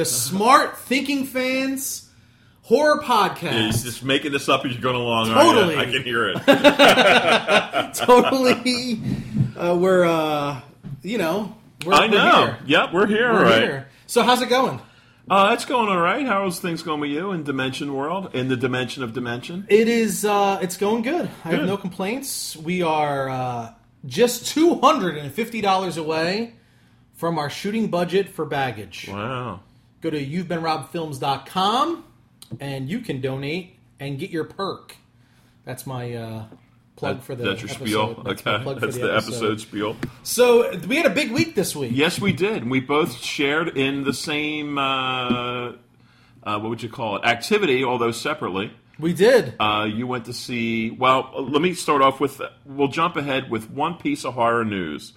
the smart thinking fans horror podcast. He's just making this up as you're going along. Totally. I can hear it. totally. Uh, we're uh, you know. We're, I we're here. Yep, we're here. We're all right. here. So how's it going? Uh, it's going all right. How's things going with you in Dimension World? In the dimension of dimension? It is. Uh, it's going good. I have no complaints. We are uh, just two hundred and fifty dollars away from our shooting budget for baggage. Wow. Go to you'vebeenrobbedfilms.com and you can donate and get your perk. That's my uh, plug That- for the that's your episode. spiel. That's okay, plug for that's the episode. spiel. So we had a big week this week. Yes, we did. We both shared in the same. Uh, uh, what would you call it? Activity, although separately. We did. Uh, you went to see. Well, let me start off with. We'll jump ahead with one piece of horror news.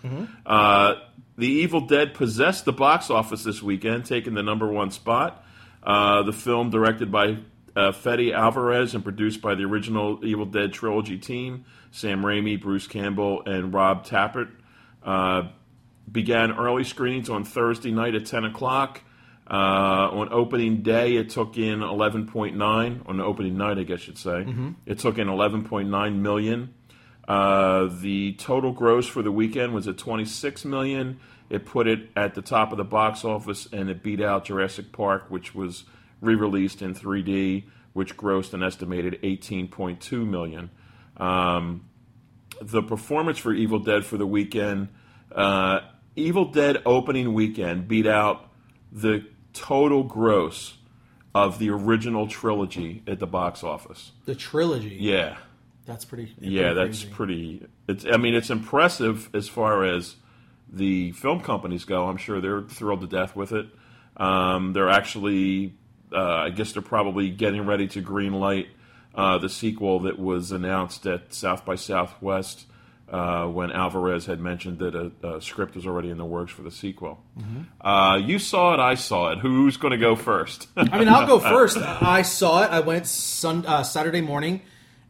Uh, the Evil Dead possessed the box office this weekend, taking the number one spot. Uh, the film, directed by uh, Fede Alvarez and produced by the original Evil Dead trilogy team, Sam Raimi, Bruce Campbell, and Rob Tapert, uh, began early screenings on Thursday night at 10 o'clock. Uh, on opening day, it took in 11.9. On the opening night, I guess you'd say, it took in 11.9 million. Uh, the total gross for the weekend was at 26 million. It put it at the top of the box office, and it beat out Jurassic Park, which was re-released in 3D, which grossed an estimated 18.2 million. Um, the performance for Evil Dead for the weekend, uh, Evil Dead opening weekend beat out the total gross of the original trilogy at the box office. the trilogy. Yeah, That's pretty. yeah, pretty that's crazy. pretty. It's. I mean, it's impressive as far as the film companies go. I'm sure they're thrilled to death with it. Um, they're actually. Uh, I guess they're probably getting ready to green light uh, the sequel that was announced at South by Southwest uh, when Alvarez had mentioned that a, a script was already in the works for the sequel. Uh, you saw it, I saw it. Who's going to go first? I mean, I'll go first. I saw it. I went sun, uh, Saturday morning,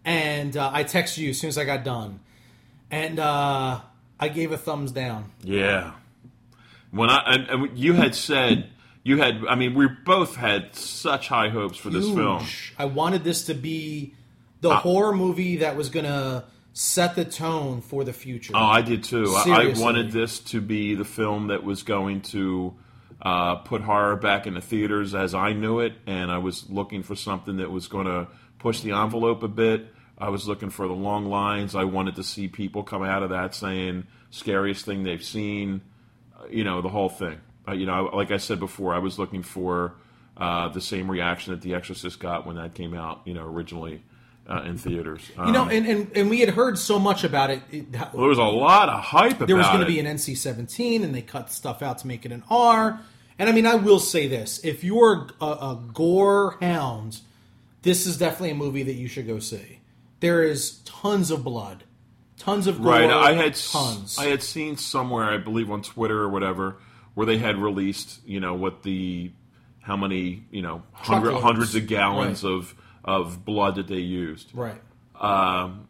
and uh, I texted you as soon as I got done, and uh, I gave a thumbs down. Yeah. When I and, and you had said you had, I mean, we both had such high hopes for this film. I wanted this to be the horror movie that was going to set the tone for the future. Oh, I did too. I, I wanted this to be the film that was going to uh, put horror back in the theaters as I knew it, and I was looking for something that was going to push the envelope a bit. I was looking for the long lines. I wanted to see people come out of that saying scariest thing they've seen. Uh, you know, the whole thing. Uh, you know, like I said before, I was looking for uh, the same reaction that The Exorcist got when that came out. You know, originally uh, in theaters. Um, you know, and, and, and we had heard so much about it. it how- there was a lot of hype about there was going to be an NC 17, and they cut stuff out to make it an R. And I mean, I will say this if you're a, a gore hound, this is definitely a movie that you should go see. There is tons of blood, tons of gore. Right. I had tons. I had seen somewhere, I believe on Twitter or whatever, where they had released, you know, what the how many, you know, hundred, hundreds of gallons Right. of of blood that they used. right. Um,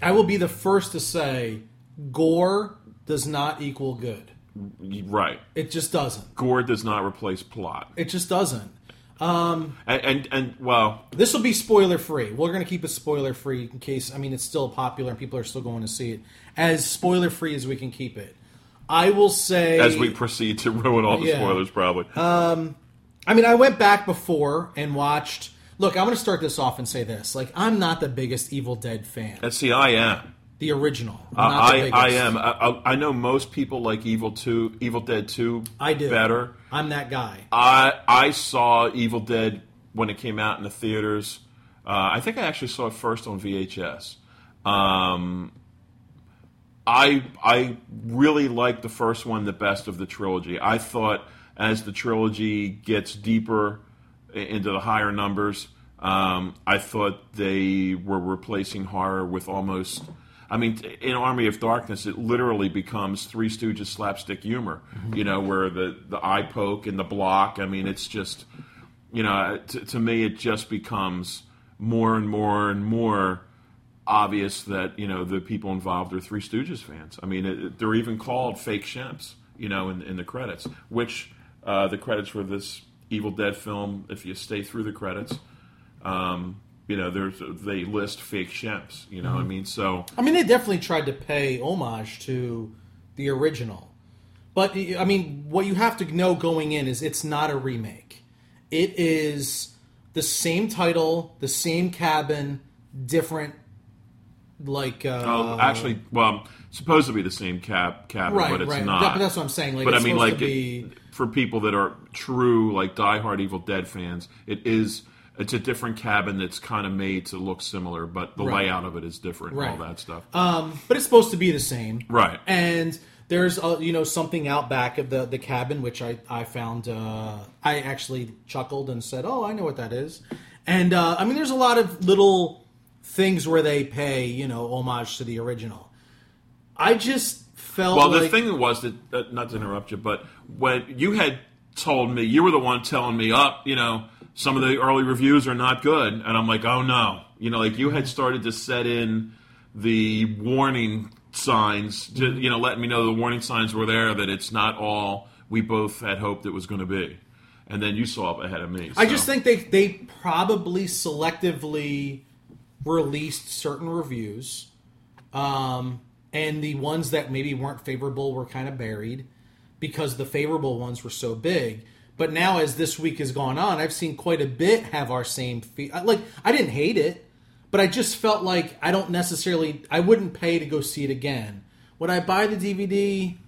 I will be the first to say gore does not equal good. right. It just doesn't. Gore does not replace plot. It just doesn't. And and, and well, This will be spoiler free. We're going to keep it spoiler free in case, I mean, it's still popular and people are still going to see it. As spoiler free as we can keep it. I will say. as we proceed to ruin all the Yeah. spoilers, probably. Um, I mean, I went back before and watched. Look, I'm going to start this off and say this. Like, I'm not the biggest Evil Dead fan. and see, I am. The original. The I. I am. I, I- I know most people like Evil Two, Evil Dead Two. I do. better. I'm that guy. I I saw Evil Dead when it came out in the theaters. Uh, I think I actually saw it first on VHS. Um, I I really liked the first one the best of the trilogy. I thought as the trilogy gets deeper into the higher numbers, um, I thought they were replacing horror with almost. I mean, in Army of Darkness, it literally becomes Three Stooges slapstick humor. You know, where the the eye poke and the block. I mean, it's just you know, to, to me, it just becomes more and more and more. obvious that you know the people involved are Three Stooges fans. I mean, it, they're even called fake Shemps, you know, in, in the credits. Which uh, the credits for this Evil Dead film, if you stay through the credits, um, you know, there's they list fake Shemps. You know, I mean, so I mean, they definitely tried to pay homage to the original. But, I mean, what you have to know going in is it's not a remake. It is the same title, the same cabin, different, like. Uh, oh, actually, well, supposed to be the same cab cabin, right, but it's right. not. That- but that's what I'm saying. Like, but I mean, like be- it, for people that are true, like diehard Evil Dead fans, it is. It's a different cabin that's kind of made to look similar, but the Right. layout of it is different. and Right. All that stuff. Um, but it's supposed to be the same, Right. And there's uh, you know something out back of the the cabin which I I found uh, I actually chuckled and said, "Oh, I know what that is." And uh, I mean, there's a lot of little things where they pay you know homage to the original. I just felt Well, like the thing was that, uh, not to interrupt you, but when you had told me, you were the one telling me, up, you know, some of the early reviews are not good, and I'm like, oh no, you know, like you had started to set in the warning signs, to, you know, letting me know the warning signs were there that it's not all we both had hoped it was going to be, and then you saw it ahead of me. I just think they they probably selectively released certain reviews, um, and the ones that maybe weren't favorable were kind of buried because the favorable ones were so big. But now, as this week has gone on, I've seen quite a bit have our same fee. Like I didn't hate it, but I just felt like I don't necessarily. I wouldn't pay to go see it again. Would I buy the DVD?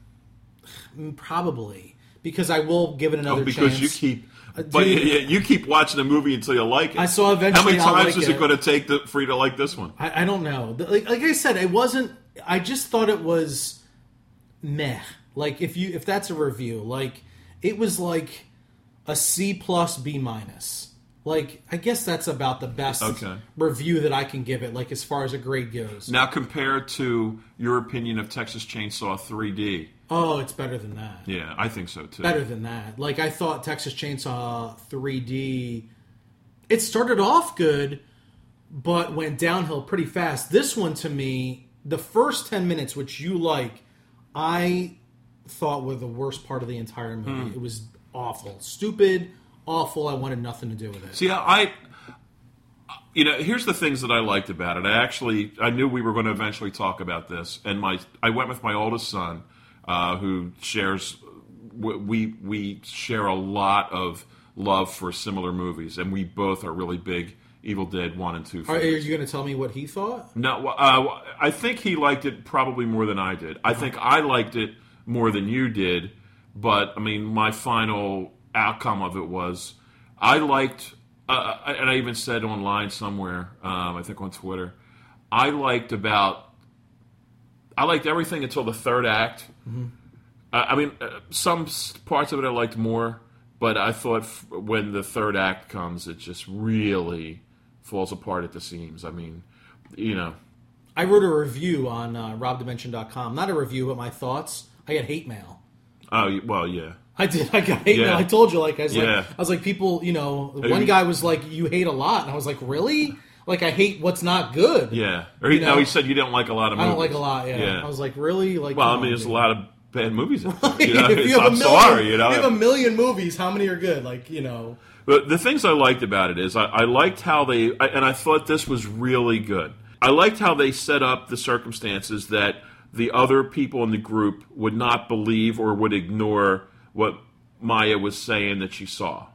Mm, Probably because I will give it another Oh, because chance. you keep. Uh, But yeah, you keep watching the movie until you like it. I saw eventually How many I'll times like is it. it going to take to, for you to like this one? I, I don't know. Like, like I said, it wasn't. I just thought it was meh. Like if you if that's a review, like it was like a C plus B minus. Like I guess that's about the best Okay. review that I can give it. Like as far as a grade goes. Now, compared to your opinion of Texas Chainsaw 3D, Oh, it's better than that. yeah, I think so too. Better than that. Like I thought Texas Chainsaw 3D. It started off good, but went downhill pretty fast. This one to me, the first 10 minutes, which you like, I thought were the worst part of the entire movie. Hmm. It was awful. Stupid, awful. I wanted nothing to do with it. See, I, you know, here's the things that I liked about it. I actually, I knew we were going to eventually talk about this, and my, I went with my oldest son, uh, who shares, we we share a lot of love for similar movies, and we both are really big Evil Dead one and two. Are, are you going to tell me what he thought? No, uh, I think he liked it probably more than I did. I think I liked it more than you did, but I mean, my final outcome of it was I liked, uh, and I even said online somewhere, um, I think on Twitter, I liked about, I liked everything until the third act. I I mean, uh, some parts of it I liked more, but I thought f- when the third act comes, it just really falls apart at the seams. I mean, you know, I wrote a review on uh, robdimension.com. Not a review, but my thoughts. I got hate mail. Oh well, yeah, I did. I got hate Yeah. mail. I told you, like I was Yeah. like, I was like, people, you know, one guy was like, "You hate a lot," and I was like, "Really? Like I hate what's not good." yeah. Or he, You no, know? he said you didn't like a lot of movies. I don't like a lot. Yeah. Yeah. I was like, "Really?" Like, well, I mean, there's a lot of bad movies. Out there, you know? if you have I'm a million, sorry, you know. if you have a million movies, how many are good? Like, you know, But the things I liked about it is I, I liked how they, I, and I thought this was really good. I liked how they set up the circumstances that the other people in the group would not believe or would ignore what Maya was saying that she saw.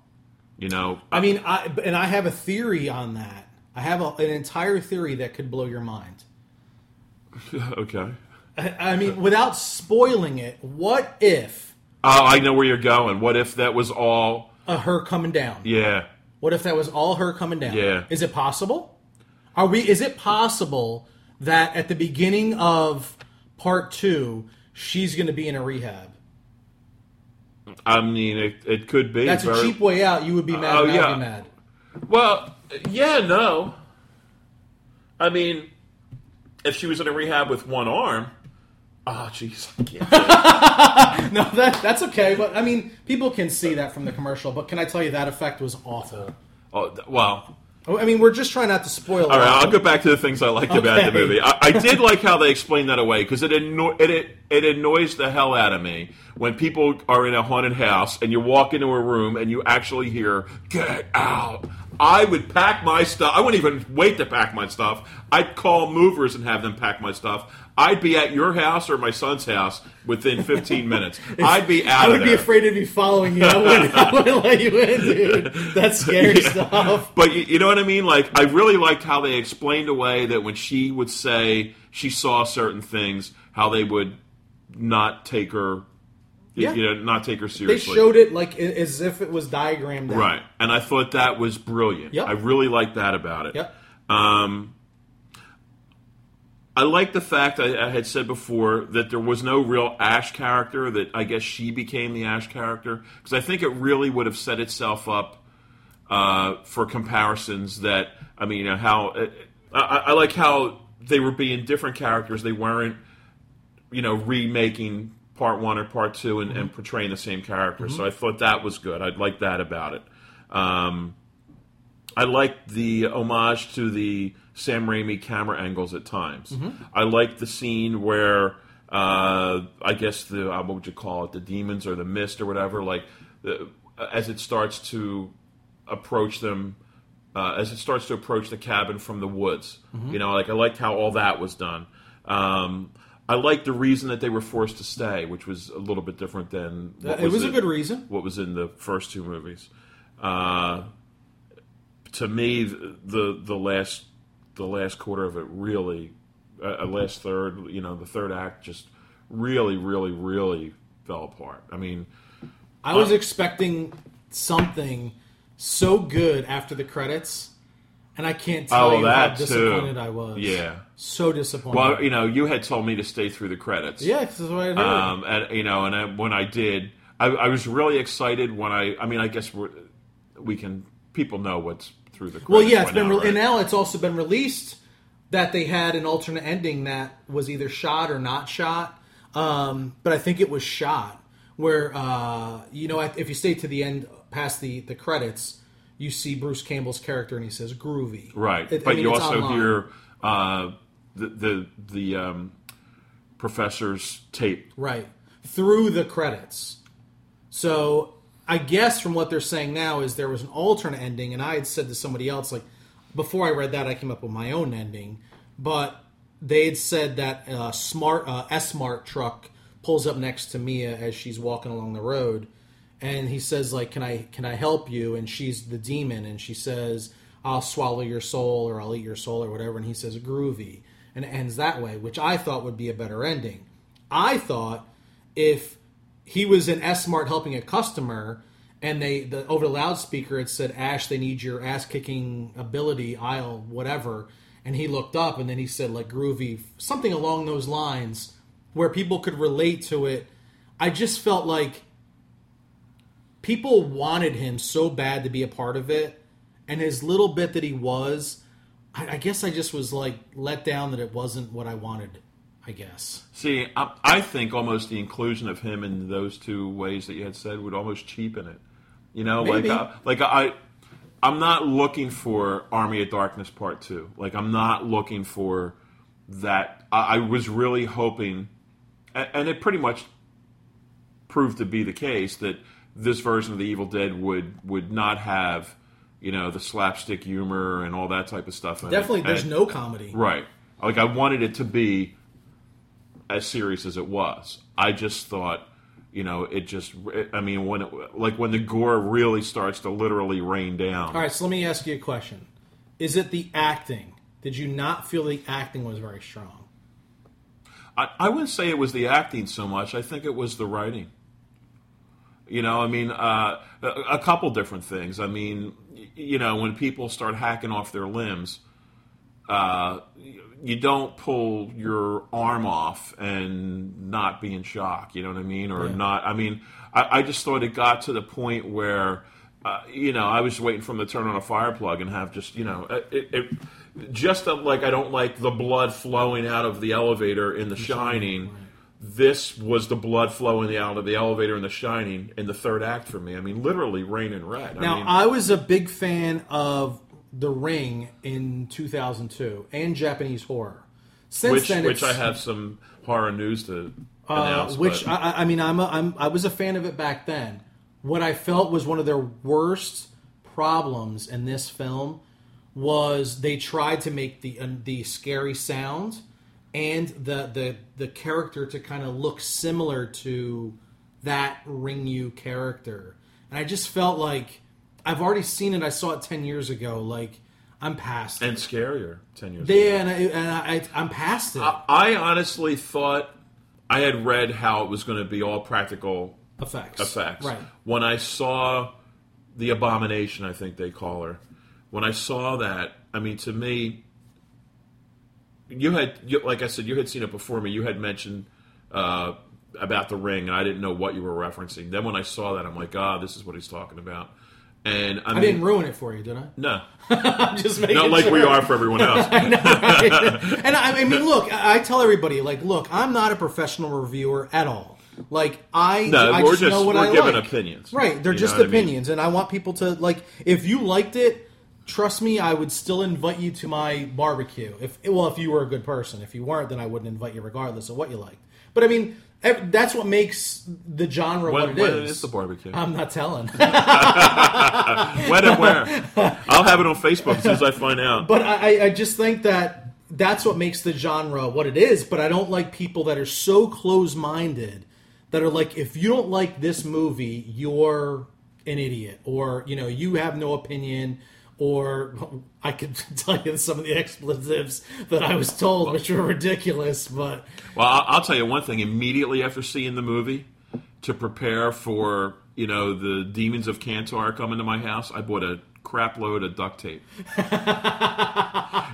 You know, I mean, I and I have a theory on that. I have a, an entire theory that could blow your mind. okay. I, I mean, without spoiling it, what if Oh, I know where you're going. What if that was all? uh, her coming down? Yeah, What if that was all her coming down? Yeah. Is it possible? Are we? Is it possible that at the beginning of part two, she's going to be in a rehab? I mean, it, it could be. That's a cheap way out. You would be mad. Oh, yeah. be mad. Well, yeah, no. I mean, if she was in a rehab with one arm, oh, jeez, I can't. No, that that's okay. But I mean, people can see that from the commercial. But can I tell you that effect was awful? oh, well, Oh, I mean, we're just trying not to spoil. All right, I'll go back to the things I liked about the movie. I, I did like how they explained that away because it, anno- it it it annoys the hell out of me when people are in a haunted house and you walk into a room and you actually hear "Get out." I would pack my stuff. I wouldn't even wait to pack my stuff. I'd call movers and have them pack my stuff. I'd be at your house or my son's house within 15 minutes. I'd be out I would be afraid to be following you. I wouldn't, I wouldn't let you in, dude. That's scary stuff. But you, you know what I mean? Like, I really liked how they explained away that when she would say she saw certain things, how they would not take her, Yeah. you know, not take her seriously. They showed it like as if it was diagrammed out. right, and I thought that was brilliant. Yep. I really liked that about it. Yep. Um, I like the fact I, I had said before that there was no real Ash character. That I guess she became the Ash character because I think it really would have set itself up uh, for comparisons. That I mean, you know, how uh, I, I like how they were being different characters. They weren't, you know, remaking part one or part 2 and, and portraying the same character. So I thought that was good. I'd like that about it. Um, I liked the homage to the Sam Raimi camera angles at times. I liked the scene where uh, I guess the uh, what would you call it, the demons or the mist or whatever, like the, as it starts to approach them. Uh, as it starts to approach the cabin from the woods, you know, like I liked how all that was done. Um, I liked the reason that they were forced to stay, which was a little bit different than what It was a in- good reason. what was in the first two movies. Uh, to me, the the last the last quarter of it really, uh, uh, last third, you know, the third act just really, really, really fell apart. I mean, I was expecting something so good after the credits, and I can't tell Oh, you how that too. disappointed I was. Yeah. so disappointed. well, you know, you had told me to stay through the credits. yeah, that's what I heard. Um, and you know, and I, when I did, I, I was really excited when I. I mean, I guess we're, we can. People know what's through the. Well, yeah, it's been re- right? and now it's also been released that they had an alternate ending that was either shot or not shot. Um, but I think it was shot where uh, you know if you stay to the end past the the credits, you see Bruce Campbell's character and he says groovy. Right, It- I but mean, you also online. hear uh, the the the um, professor's tape. Right. Through the credits. So I guess from what they're saying now is there was an alternate ending, and I had said to somebody else, like, before I read that, I came up with my own ending, but they had said that uh, smart uh, S-Mart truck pulls up next to Mia as she's walking along the road, and he says like, "Can I can I help you?" And she's the demon, and she says, "I'll swallow your soul or I'll eat your soul or whatever," and he says, "Groovy," and it ends that way, which I thought would be a better ending. I thought if he was in S-Mart helping a customer, and they the over the loudspeaker it said, "Ash, they need your ass kicking ability, aisle, whatever." And he looked up, and then he said, like groovy, something along those lines, where people could relate to it. I just felt like people wanted him so bad to be a part of it, and his little bit that he was, I, I guess I just was like let down that it wasn't what I wanted. I guess. See, I, I think almost the inclusion of him in those two ways that you had said would almost cheapen it. You know, Maybe. like uh, like I, I'm not looking for Army of Darkness Part Two. Like I'm not looking for that. I, I was really hoping, and, and it pretty much proved to be the case that this version of the Evil Dead would would not have, you know, the slapstick humor and all that type of stuff. in it. Definitely, there's And- no comedy. Right. Like I wanted it to be as serious as it was. I just thought, you know, it just. I mean, when it, like when the gore really starts to literally rain down. All right, so let me ask you a question: Is it the acting? Did you not feel the acting was very strong? I, I wouldn't say it was the acting so much. I think it was the writing. You know, I mean, uh, a, a couple different things. I mean, you know, when people start hacking off their limbs, uh, you don't pull your arm off and not be in shock. You know what I mean? Or Yeah. not. I mean, I, I just thought it got to the point where, uh, you know, I was waiting for them to turn on a fire plug and have just, you know, it, it just uh, like I don't like the blood flowing out of the elevator in The Shining. This was the blood flowing out of the elevator in The Shining in the third act for me. I mean, literally rain and red. I Now, mean, I was a big fan of The Ring in 2002 and Japanese horror. Since which then, which I have some horror news to uh, announce. which but- I, I mean, I'm, a, I'm I was a fan of it back then. What I felt was one of their worst problems in this film was they tried to make the uh, the scary sound and the the the character to kind of look similar to that Ring You character, and I just felt like I've already seen it. I saw it ten years ago. Like I'm past it. and scarier ten years. ago. Yeah, and, I, and I, I'm past it. I honestly thought I had read how it was going to be all practical effects. effects. Right. When I saw the abomination, I think they call her. When I saw that, I mean, to me, you had, you, like I said, you had seen it before me. You had mentioned uh, about the ring, and I didn't know what you were referencing. Then when I saw that, I'm like, ah, this is what he's talking about. And I, I didn't ruin it for you, did I? no, I'm just making not like we are for everyone else. I know, right? and I, I mean, look, I tell everybody, like, look, I'm not a professional reviewer at all. Like, I, No, I we're just, know what we're I giving like. opinions. Right? They're You just I mean? opinions, and I want people to like. If you liked it, trust me, I would still invite you to my barbecue. If well, if you were a good person. If you weren't, then I wouldn't invite you, regardless of what you liked. But I mean, that's what makes the genre what when, it when is. is the barbecue? I'm not telling. when and where? I'll have it on Facebook as soon as I find out. But I, I- just think that that's what makes the genre what it is. But I don't like people that are so close minded that are like, if you don't like this movie, you're an idiot, or you know, you have no opinion. Or I could tell you some of the expletives that I was told, which were ridiculous. But Well, I'll, tell you one thing. Immediately after seeing the movie, to prepare for you know the demons of Kandar coming to my house, I bought a crap load of duct tape.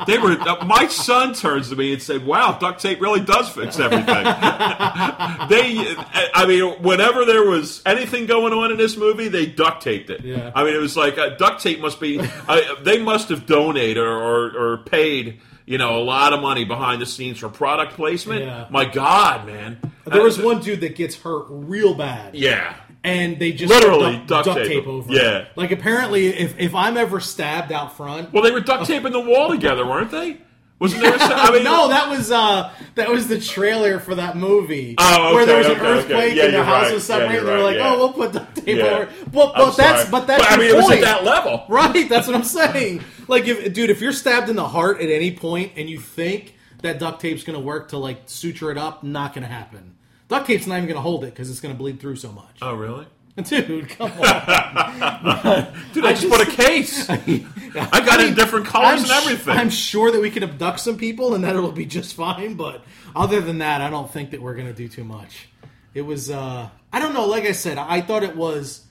they were. uh, My son turns to me and said, "Wow, duct tape really does fix everything." they, I mean, whenever there was anything going on in this movie, they duct taped it. Yeah. I mean, it was like uh, duct tape must be. I, they must have donated or, or, or paid. You know, a lot of money behind the scenes for product placement. Yeah. My God, man! there was Uh, one dude that gets hurt real bad. Yeah, and they just Literally duct, duct duct tape tape over. Yeah. it. like apparently, if if I'm ever stabbed out front, Well, they were duct taping the wall together, weren't they? Wasn't there? A, I mean, no, that was uh that was the trailer for that movie. Oh, okay, where there was an okay, earthquake okay. Yeah, and the house right. was separated. you're they were right, like, yeah. "Oh, we'll put duct tape Yeah. over." it. But I'm but that's but that's I mean, it was at that level. Right, that's what I'm saying. Like, if dude, if you're stabbed in the heart at any point and you think that duct tape's going to work to like suture it up, not going to happen. Duct tape's not even going to hold it because it's going to bleed through so much. Oh, really? Dude, come on. Dude, I, just, bought a case. I got it in different colors and sh- everything. I'm sure that we can abduct some people and that it'll be just fine. But other than that, I don't think that we're going to do too much. It was, uh, I don't know. Like I said, I thought it was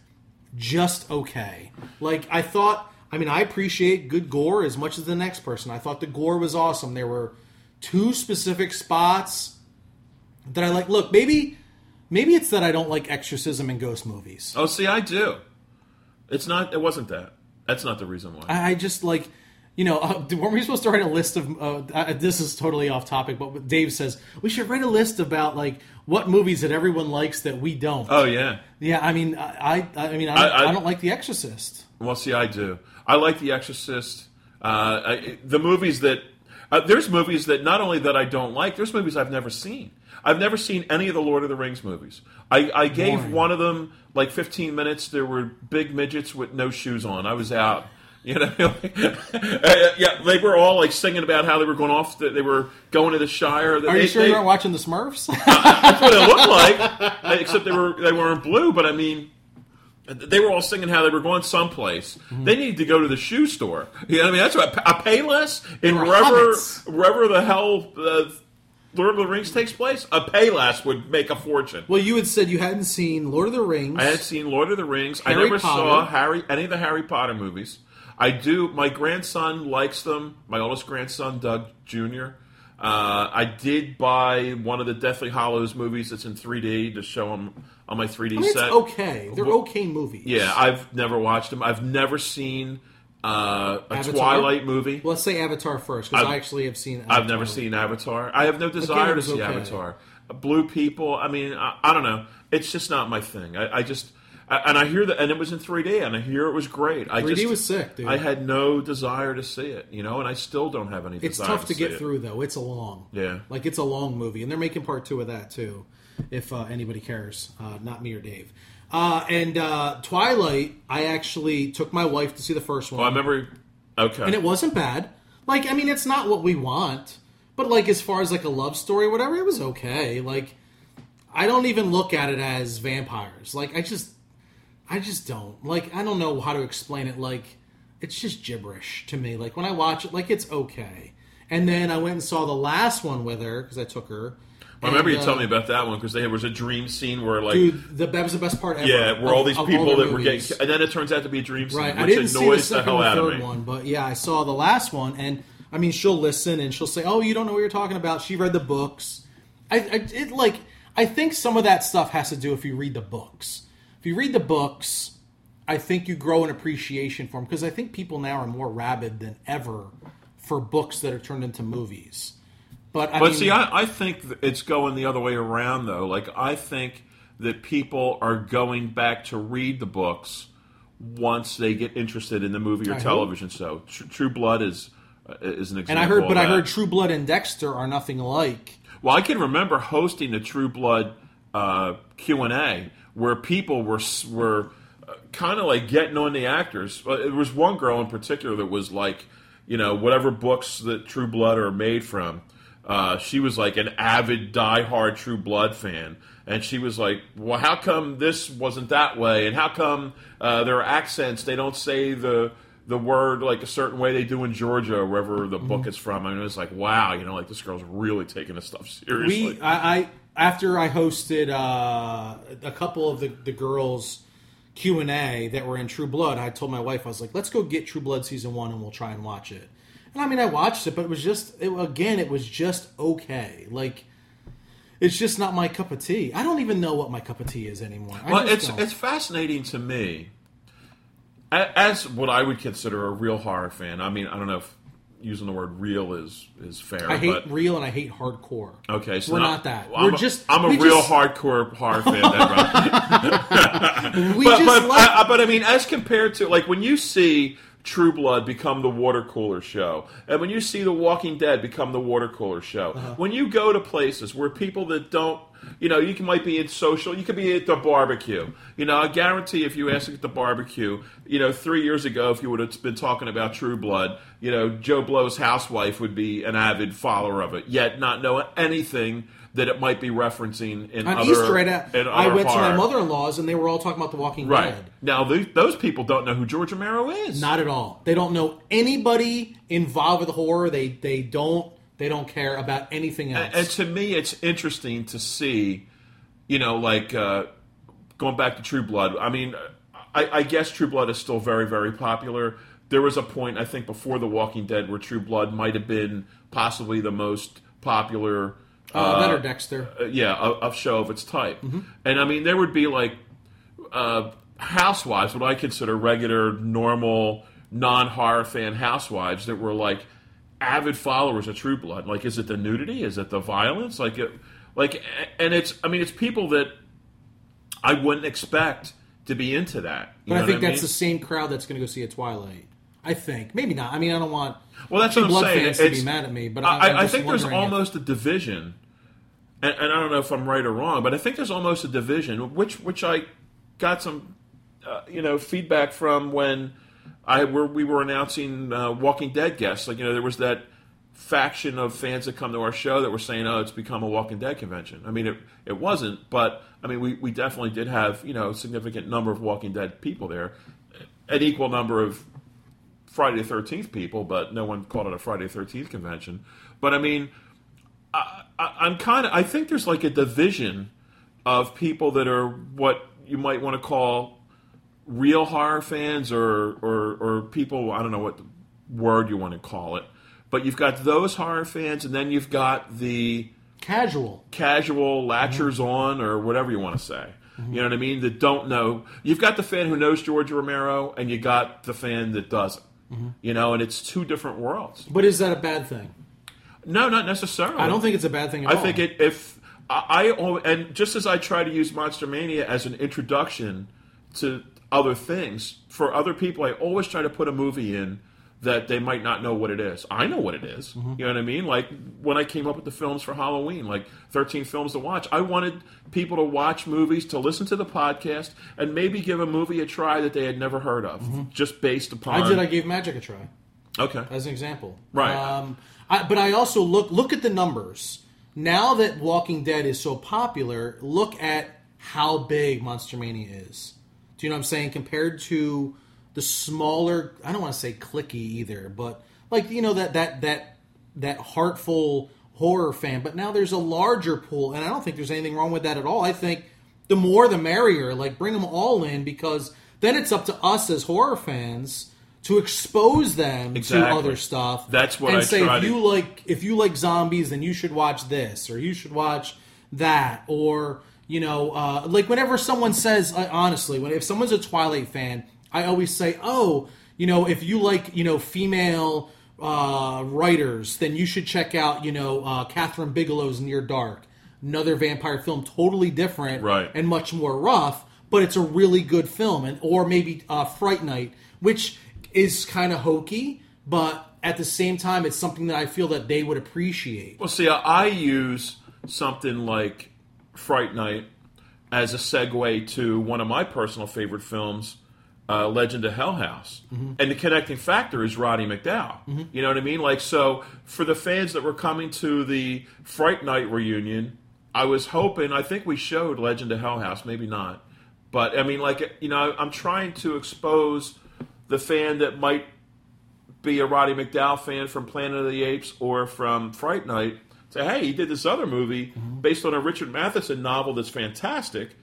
just okay. Like I thought. I mean, I appreciate good gore as much as the next person. I thought the gore was awesome. There were two specific spots that I like. Look, maybe, maybe it's that I don't like exorcism and ghost movies. oh, see, I do. It's not. It wasn't that. That's not the reason why. I I just like, you know, uh, weren't we supposed to write a list of? Uh, uh, this is totally off topic, but Dave says we should write a list about like what movies that everyone likes that we don't. oh yeah. yeah, I mean, I, I, I mean, I, I- I, I- don't like The Exorcist. Well, see, I do. I like The Exorcist. Uh, I, the movies that uh, there's movies that not only that I don't like, there's movies I've never seen. I've never seen any of the Lord of the Rings movies. I, I gave Boring. one of them like 15 minutes. There were big midgets with no shoes on. I was out. You know, Uh, yeah, they were all like singing about how they were going off. The, they were going to the Shire. Are They- you sure they- you aren't watching The Smurfs? that's what it looked like, except they were they weren't blue. But I mean, they were all singing how they were going someplace. Mm-hmm. They needed to go to the shoe store. You know what I mean? That's what a Payless in were wherever hobbits. wherever the hell uh, Lord of the Rings takes place. A Payless would make a fortune. well, you had said you hadn't seen Lord of the Rings. I had seen Lord of the Rings. I never Potter. saw Harry any of the Harry Potter movies. I do. My grandson likes them. My oldest grandson, Doug Jr. Uh, I did buy one of the Deathly Hallows movies that's in 3D to show him on my 3D I mean, it's set. okay. They're okay movies. Yeah, I've never watched them. I've never seen uh, a Avatar? Twilight movie. Well, let's say Avatar first because I've- actually have seen. Avatar. I've never seen Avatar. I have no desire to see okay. Avatar. Blue people. I mean, I, I don't know. It's just not my thing. I, I just. And I hear that, and it was in 3D, and I hear it was great. I 3D just, was sick, dude. I had no desire to see it, you know, and I still don't have any. It's desire tough to see get it. through though. It's a long. Yeah. Like it's a long movie, and they're making part two of that too, if uh, anybody cares. Uh, not me or Dave. Uh, and uh, Twilight, I actually took my wife to see the first one, Well, I remember. Okay. and it wasn't bad. Like, I mean, it's not what we want, but like as far as like a love story, or whatever, it was okay. Like, I don't even look at it as vampires. Like, I just, I just don't like. I don't know how to explain it. Like, it's just gibberish to me. Like when I watch it, like it's okay. And then I went and saw the last one with her because I took her. I remember And, you telling uh, me about that one because there was a dream scene where, like, Dude, the, that was the best part ever. yeah, where of- all these people that were movies. getting, and then it turns out to be a dream scene, Right. I which didn't see the annoys the, hell out of third me. one, but yeah, I saw the last one, and I mean, she'll listen and she'll say, "Oh, you don't know what you're talking about." She read the books. I, I it like I think some of that stuff has to do if you read the books. If you read the books, I think you grow an appreciation for them because I think people now are more rabid than ever for books that are turned into movies. But I But mean, see, I, I think it's going the other way around, though. Like, I think that people are going back to read the books once they get interested in the movie or I television show. Tr- True Blood is uh, is an example. and I heard, but I heard True Blood and Dexter are nothing alike. Well, I can remember hosting the True Blood uh, Q and A where people were were kind of like getting on the actors. Uh, There was one girl in particular that was like, you know, whatever books that True Blood are made from. Uh, she was like an avid, diehard True Blood fan, and she was like, "Well, how come this wasn't that way? And how come uh, their accents they don't say the the word like a certain way they do in Georgia or wherever the book is from?" I mean, it was like, "Wow, you know, like this girl's really taking this stuff seriously." We, I, I after I hosted uh, a couple of the, the girls Q and A that were in True Blood, I told my wife I was like, let's go get True Blood season one and we'll try and watch it. And I mean, I watched it, but it was just it, again, it was just okay. Like, it's just not my cup of tea. I don't even know what my cup of tea is anymore. I Well, it's don't. it's fascinating to me as what I would consider a real horror fan. I mean, I don't know if using the word "real" is is fair. I hate but, real and I hate hardcore. Okay, so We're now- not that. well, We're I'm just- I'm a real just- hardcore horror fan. Then, right? We but just but, like I, but I mean, as compared to like when you see True Blood become the water cooler show, and when you see The Walking Dead become the water cooler show, Uh-huh. when you go to places where people that don't, you know, you can might be at social, you could be at the barbecue. You know, I guarantee if you ask at the barbecue, you know, three years ago, if you would have been talking about True Blood, you know, Joe Blow's housewife would be an avid follower of it, yet not know anything that it might be referencing in on other, Easter, a- I went to my mother-in-law's and they were all talking about The Walking Right Dead. now, th those people don't know who George Romero is. Not at all. They don't know anybody involved with the horror. They they don't they don't care about anything else. and to me, it's interesting to see, you know, like uh, going back to True Blood. I mean, I, I guess True Blood is still very, very popular. There was a point, I think, before The Walking Dead where True Blood might have been possibly the most popular. Uh, that or Dexter. uh, yeah, a, a show of its type. And I mean, there would be like uh, housewives, what I consider regular, normal, non horror fan housewives that were like avid followers of True Blood. Like, is it the nudity? Is it the violence? Like, it, like, and it's, I mean, it's people that I wouldn't expect to be into that. You But I think that's the mean? same crowd that's going to go see a Twilight. I think maybe not. I mean, I don't want Well, that's what I'm Blood saying. fans to be mad at me, but I, I, I think there's almost a division, and, and I don't know if I'm right or wrong, but I think there's almost a division, which which I got some, uh, you know, feedback from when I were we were announcing uh, Walking Dead guests. Like you know, there was that faction of fans that come to our show that were saying, "Oh, it's become a Walking Dead convention." I mean, it it wasn't, but I mean, we we definitely did have you know a significant number of Walking Dead people there, an equal number of Friday the Thirteenth people, but no one called it a Friday the Thirteenth convention. But I mean, I, I, I'm kind of I think there's like a division of people that are what you might want to call real horror fans, or or or people I don't know what word you want to call it. But you've got those horror fans, and then you've got the casual. casual latchers Mm-hmm. on or whatever you want to say. You know what I mean? That don't know. You've got the fan who knows George Romero, and you got the fan that doesn't. Mm-hmm. You know, and it's two different worlds. But is that a bad thing? No, not necessarily. I don't think it's a bad thing at I all. think it if I, I and just as I try to use Monster Mania as an introduction to other things. For other people, I always try to put a movie in that they might not know what it is. I know what it is. You know what I mean? Like when I came up with the films for Halloween, like 13 films to watch, I wanted people to watch movies, to listen to the podcast, and maybe give a movie a try that they had never heard of, just based upon. I did. I gave Magic a try. okay. as an example. Right. Um, I, but I also look look at the numbers. Now that Walking Dead is so popular, look at how big Monster Mania is. Do you know what I'm saying? Compared to the smaller, I don't want to say clicky either, but like you know that that that that heartful horror fan. But now there's a larger pool, and I don't think there's anything wrong with that at all. I think the more the merrier. Like bring them all in because then it's up to us as horror fans to expose them to other stuff. That's what and I say if to- you like if you like zombies, then you should watch this or you should watch that or you know uh, like whenever someone says uh, honestly when if someone's a Twilight fan, I always say oh you know if you like you know female uh, writers, then you should check out you know uh, Kathryn Bigelow's Near Dark, another vampire film, totally different Right. and much more rough, but it's a really good film. And or maybe uh, Fright Night, which is kind of hokey, but at the same time, it's something that I feel that they would appreciate. Well, see, I use something like Fright Night as a segue to one of my personal favorite films, uh, Legend of Hell House. And the connecting factor is Roddy McDowall. You know what I mean? Like, so for the fans that were coming to the Fright Night reunion, I was hoping, I think we showed Legend of Hell House, maybe not. But, I mean, like, you know, I'm trying to expose the fan that might be a Roddy McDowall fan from Planet of the Apes or from Fright Night. Say, hey, he did this other movie based on a Richard Matheson novel that's fantastic.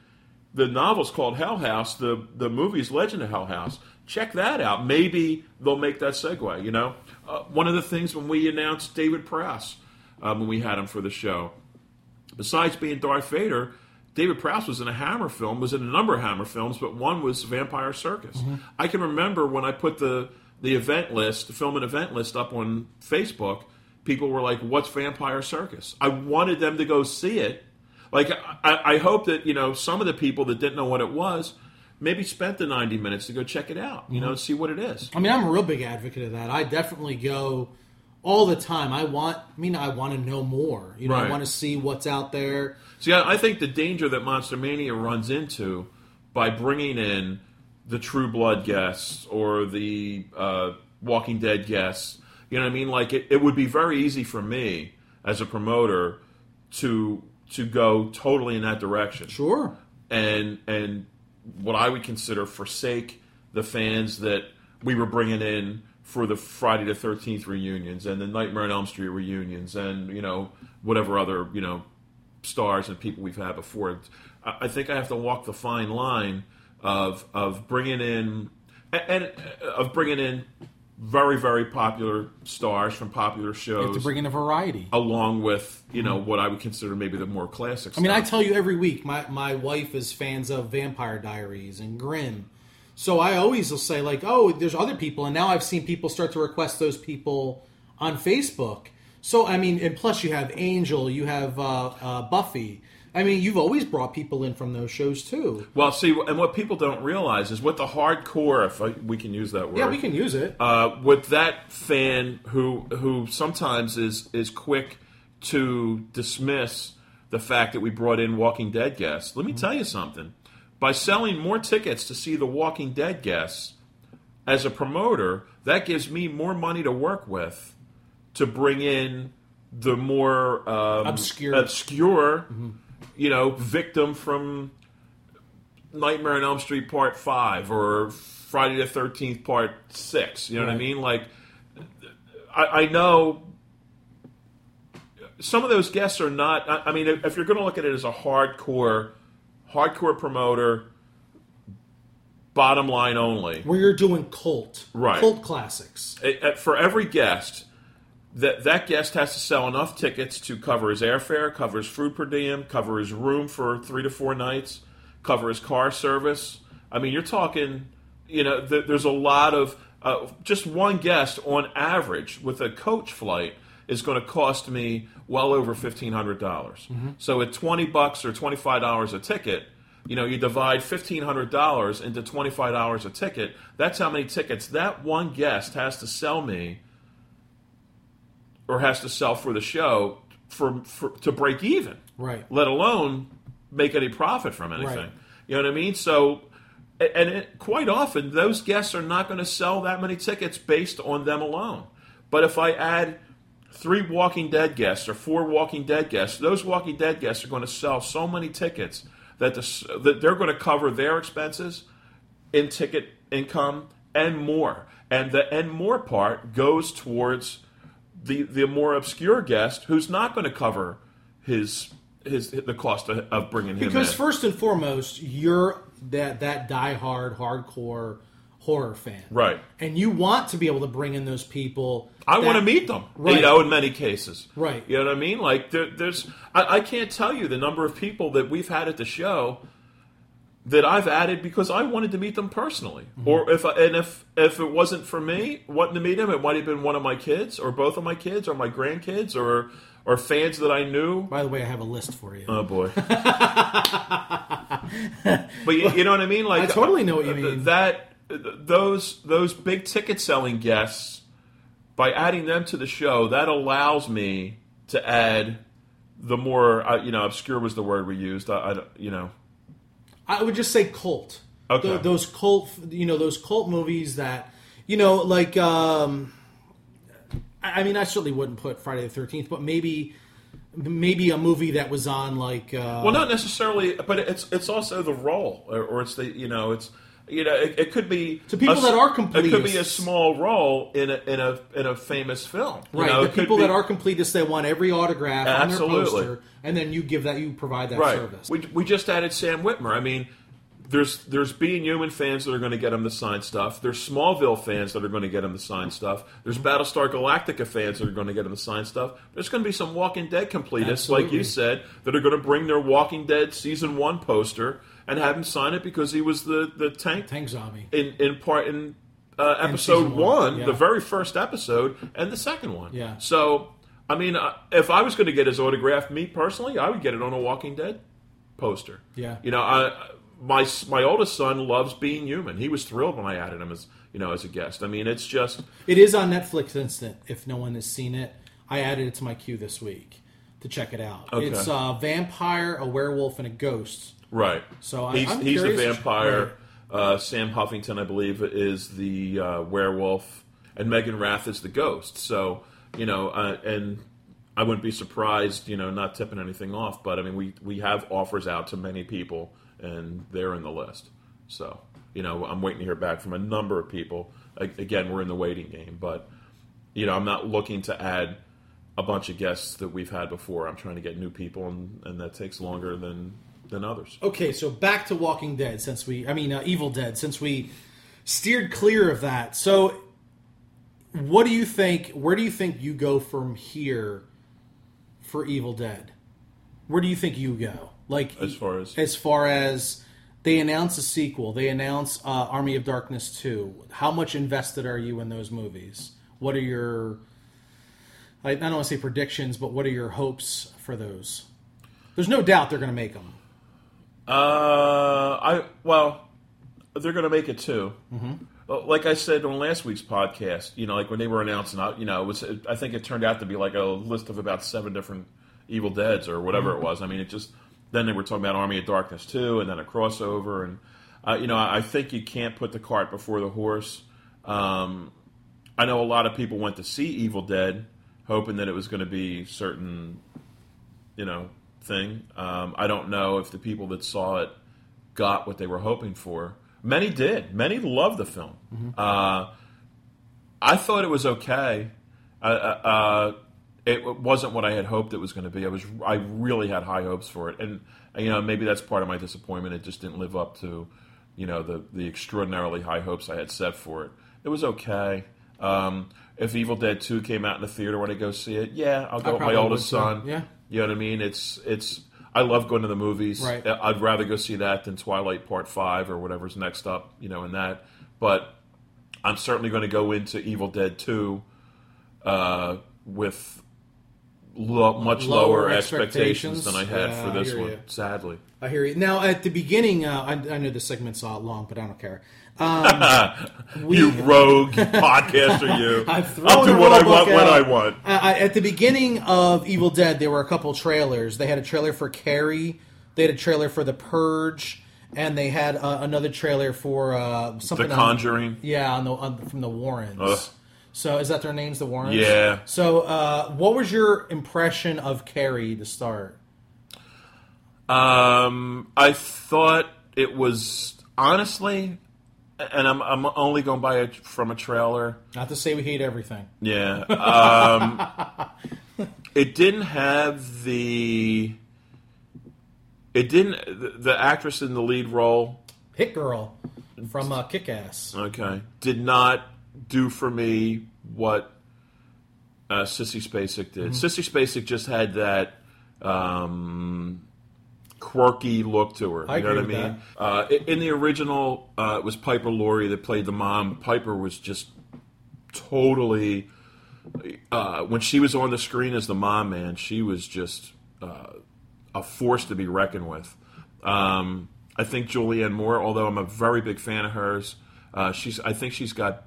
The novel's called Hell House. The the movie's Legend of Hell House. Check that out. Maybe they'll make that segue. You know, uh, one of the things when we announced David Prowse um, when we had him for the show, besides being Darth Vader, David Prowse was in a Hammer film, was in a number of Hammer films, but one was Vampire Circus. Mm-hmm. I can remember when I put the the event list, the film and event list up on Facebook, people were like, "What's Vampire Circus?" I wanted them to go see it. Like, I, I hope that you know some of the people that didn't know what it was maybe spent the ninety minutes to go check it out. You know, mm-hmm. see what it is. I mean, I'm a real big advocate of that. I definitely go all the time. I want, I mean, I want to know more. You know, I want to see what's out there. See, I I think the danger that Monster Mania runs into by bringing in the True Blood guests or the uh, Walking Dead guests, you know what I mean? Like, it, it would be very easy for me as a promoter to to go totally in that direction Sure. and and what I would consider forsake the fans that we were bringing in for the Friday the Thirteenth reunions and the Nightmare on Elm Street reunions and you know whatever other you know stars and people we've had before. I think I have to walk the fine line of of bringing in and, of bringing in very very popular stars from popular shows To bring in a variety. along with you know mm-hmm. what I would consider maybe the more classic. I mean, I tell you every week, my, my wife is fans of Vampire Diaries and Grimm. So I always will say, like, oh, there's other people. And now I've seen people start to request those people on Facebook. So, I mean, and plus you have Angel, you have uh, uh, Buffy. I mean, you've always brought people in from those shows, too. Well, see, and what people don't realize is with the hardcore, if I, we can use that word, Yeah, we can use it. uh, with that fan who who sometimes is is quick to dismiss the fact that we brought in Walking Dead guests. Let me tell you something: by selling more tickets to see the Walking Dead guests, as a promoter, that gives me more money to work with to bring in the more um, Obscure. obscure, you know, victim from Nightmare on Elm Street Part Five or Friday the Thirteenth Part Six. You know what I mean? Like, I, I know some of those guests are not. I, I mean, if you're going to look at it as a hardcore, hardcore promoter, bottom line only, Where you're doing cult. Right. Cult classics. it- it- for every guest, that that guest has to sell enough tickets to cover his airfare, cover his food per diem, cover his room for three to four nights, cover his car service. I mean, you're talking, you know, th- there's a lot of uh, just one guest on average with a coach flight is going to cost me well over fifteen hundred dollars. Mm-hmm. So at twenty bucks or twenty five dollars a ticket, You know, you divide fifteen hundred dollars into twenty five dollars a ticket. That's how many tickets that one guest has to sell me, or has to sell for the show for, for to break even. Right. Let alone make any profit from anything. Right. You know what I mean? So, and it, quite often those guests are not going to sell that many tickets based on them alone. But if I add three Walking Dead guests or four Walking Dead guests, those Walking Dead guests are going to sell so many tickets that, the, that they're going to cover their expenses in ticket income and more. And the and more part goes towards the the more obscure guest who's not going to cover his his the cost of, of bringing him Because in. first and foremost, you're that that diehard hardcore horror fan, right. And you want to be able to bring in those people. I that- want to meet them, Right. you know, in many cases. Right. You know what I mean? Like, there, there's, I, I can't tell you the number of people that we've had at the show that I've added because I wanted to meet them personally. Mm-hmm. Or if, I, and if, if it wasn't for me wanting to meet them, it might have been one of my kids or both of my kids or my grandkids or, or fans that I knew. By the way, I have a list for you. Oh boy. but you, you know what I mean? Like I totally know what you mean. That those those big ticket selling guests, by adding them to the show, that allows me to add the more uh, you know obscure was the word we used. I, I you know I would just say cult. Okay. Th- those cult, you know, those cult movies that, you know, like, um, I I mean, I certainly wouldn't put Friday the Thirteenth, but maybe, maybe a movie that was on like, uh, well not necessarily, but it's it's also the role or, or it's the you know it's. You know, it, it could be To people a that are complete It could be a small role in a in a in a famous film. You right? know, the people be- that are completists, they want every autograph on their Absolutely. poster, and then you give that, you provide that right. service. We, we just added Sam Witwer. I mean, there's there's being human fans that are going to get him to sign stuff. There's Smallville fans that are going to get him to sign stuff. There's mm-hmm. Battlestar Galactica fans that are going to get him to sign stuff. There's going to be some Walking Dead completists, like you said, that are going to bring their Walking Dead season one poster and have him sign it because he was the the tank Tank Zombie. in in part in uh, episode one, one, yeah. the very first episode, and the second one. Yeah. So, I mean, uh, if I was going to get his autograph, me personally, I would get it on a Walking Dead poster. Yeah. You know, I my my oldest son loves being human. He was thrilled when I added him as you know as a guest. I mean, it's just It is on Netflix Instant. If no one has seen it, I added it to my queue this week to check it out. Okay. It's a vampire, a werewolf, and a ghost. Right. So I- he's I'm he's the vampire. Uh, Sam Huntington, I believe, is the uh, werewolf, and Meaghan Rath is the ghost. So you know, uh, and I wouldn't be surprised, you know, not tipping anything off. But I mean, we we have offers out to many people, and they're in the list. So you know, I'm waiting to hear back from a number of people. A- Again, we're in the waiting game, but you know, I'm not looking to add a bunch of guests that we've had before. I'm trying to get new people, and, and that takes longer than than others. Okay, so back to Walking Dead since we, I mean, uh, Evil Dead, since we steered clear of that. So, what do you think? Where do you think you go from here for Evil Dead? Where do you think you go? Like As far as- as far as they announce a sequel, they announce uh, Army of Darkness two. How much invested are you in those movies? What are your I I don't want to say predictions, but what are your hopes for those? There's no doubt they're going to make them. Uh, I well, they're going to make it too. Mm-hmm. Like I said on last week's podcast, you know, like when they were announcing, uh, you know, it was I think it turned out to be like a list of about seven different Evil Deads or whatever it was. I mean, it just then they were talking about Army of Darkness too, and then a crossover, and uh, you know, I I think you can't put the cart before the horse. Um, I know a lot of people went to see Evil Dead, hoping that it was going to be certain you know thing. Um, I don't know if the people that saw it got what they were hoping for. Many did. Many loved the film. Uh, I thought it was okay. Uh, uh, uh, it wasn't what I had hoped it was going to be. I was I really had high hopes for it, and you know maybe that's part of my disappointment. It just didn't live up to you know the the extraordinarily high hopes I had set for it. It was okay. Um, if Evil Dead Two came out in the theater, would I go see it? Yeah, I'll go with my oldest son. Yeah. You know what I mean? It's it's. I love going to the movies. Right. I'd rather go see that than Twilight Part Five or whatever's next up. You know, in that. But I'm certainly going to go into Evil Dead Two uh, with lo- much Lower lower, expectations. expectations. than I had for this one. you. Sadly, I hear you. Now, at the beginning, uh, I, I know the segment's uh, long, but I don't care. you rogue podcaster, you. I'll do what I want book when I want. Uh, at the beginning of Evil Dead, there were a couple trailers. They had a trailer for Carrie, they had a trailer for The Purge, and they had uh, another trailer for uh, something. The on- Conjuring. yeah, on the on, from the Warrens. Ugh. So is that their names, the Warrens? Yeah. So, uh, what was your impression of Carrie to start? Um, I thought it was honestly, and I'm I'm only going to buy it from a trailer. Not to say we hate everything. Yeah. Um, it didn't have the. It didn't. The, the actress in the lead role, Hit Girl from uh, Kick Ass. okay, did not do for me what uh, Sissy Spacek did. Mm-hmm. Sissy Spacek just had that um, quirky look to her. I you know what I mean? Uh, in the original, uh, it was Piper Laurie that played the mom. Piper was just totally. Uh, when she was on the screen as the mom, man, she was just uh, a force to be reckoned with. Um, I think Julianne Moore, although I'm a very big fan of hers, uh, she's I think she's got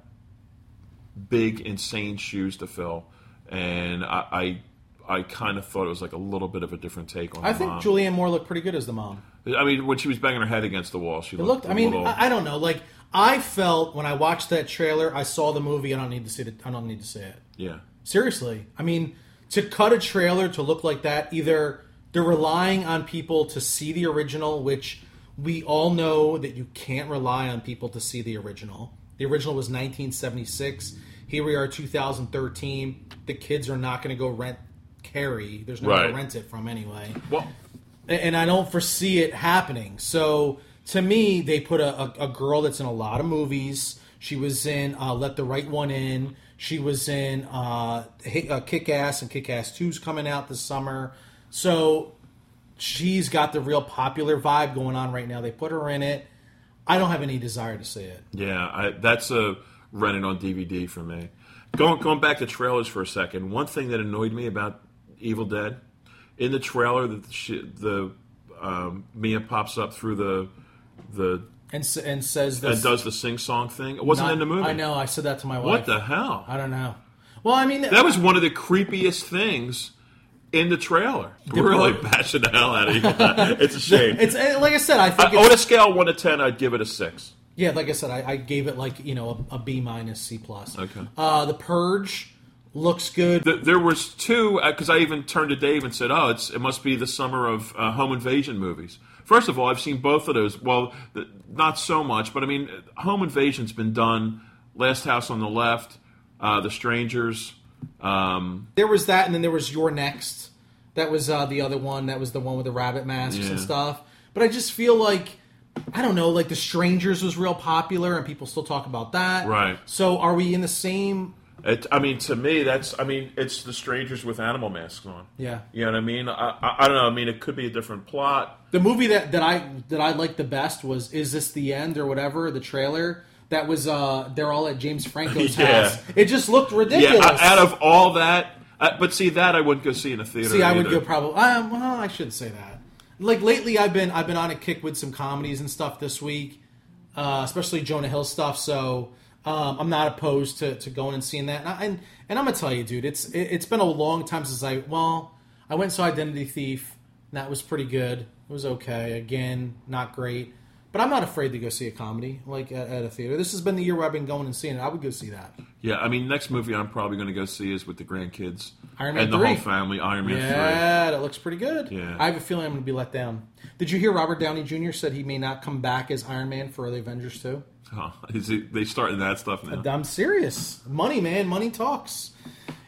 big, insane shoes to fill, and I I, I kind of thought it was like a little bit of a different take on. It. I think mom. Julianne Moore looked pretty good as the mom. I mean, when she was banging her head against the wall, she It looked. looked. I mean, little, I, I don't know. Like I felt when I watched that trailer, I saw the movie. I don't need to see it. I don't need to see it. yeah, Seriously, I mean, to cut a trailer to look like that, either they're relying on people to see the original, which we all know that you can't rely on people to see the original. The original was 1976. Here we are, 2013. The kids are not going to go rent Carrie. There's no one to rent it from anyway well, and I don't foresee it happening. So to me, they put a, a, a girl that's in a lot of movies. She was in uh, Let the Right One In. She was in uh, uh, Kick Ass, and Kick Ass 2's coming out this summer. So she's got the real popular vibe going on right now. They put her in it. I don't have any desire to see it. yeah, I, that's a rented on DVD for me. Going going back to trailers for a second. One thing that annoyed me about Evil Dead in the trailer that she, the um, Mia pops up through the the And, and says this. and does the sing song thing. It wasn't not- in the movie. I know. I said that to my wife. What the hell? I don't know. Well, I mean, That was one of the creepiest things in the trailer. We're really bashing the hell out of Evil Dead. It's a shame. it's uh, like I said. I think I, on a scale one to ten, I'd give it a six. Yeah, like I said, I, I gave it like you know a, a B minus C plus. Okay. Uh, the Purge looks good. Th- There was two because I even turned to Dave and said, "Oh, it's it must be the summer of uh, home invasion movies." First of all, I've seen both of those. Well, th- not so much, but I mean, home invasion's been done. Last House on the Left, uh, The Strangers. Um, there was that, and then there was You're Next. That was uh, the other one. That was the one with the rabbit masks and stuff. But I just feel like I don't know. Like The Strangers was real popular, and people still talk about that. Right. So are we in the same? It, I mean, to me, that's. I mean, it's The Strangers with animal masks on. Yeah. You know what I mean? I, I, I don't know. I mean, it could be a different plot. The movie that, that I that I liked the best was Is This the End or whatever the trailer. That was uh they're all at James Franco's Yeah. house. It just looked ridiculous. o- out of all that, uh, but see that I wouldn't go see in a theater. See, I would go probably. Um, well, I shouldn't say that. Like lately, I've been I've been on a kick with some comedies and stuff this week, uh, especially Jonah Hill stuff. So um, I'm not opposed to, to going and seeing that. And, I, and and I'm gonna tell you, dude, it's it, it's been a long time since I well, I went and saw Identity Thief. That was pretty good. It was okay. Again, not great. But I'm not afraid to go see a comedy like at, at a theater. This has been the year where I've been going and seeing it. I would go see that. Yeah, I mean, next movie I'm probably going to go see is with the grandkids Iron Man and the whole family. Iron Man Yeah, that looks pretty good. Yeah. I have a feeling I'm going to be let down. Did you hear Robert Downey Jr. said he may not come back as Iron Man for the Avengers 2? three. Oh, is it, they starting that stuff now? I'm serious. Money, man. Money talks.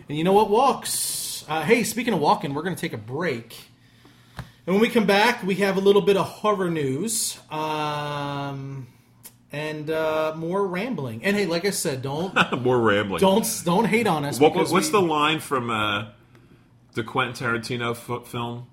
And you know what walks? Uh, hey, speaking of walking, we're going to take a break. And when we come back, we have a little bit of horror news um, and uh, more rambling. And hey, like I said, don't More rambling. don't don't hate on us. What, what's we- the line from uh, the Quentin Tarantino f- film?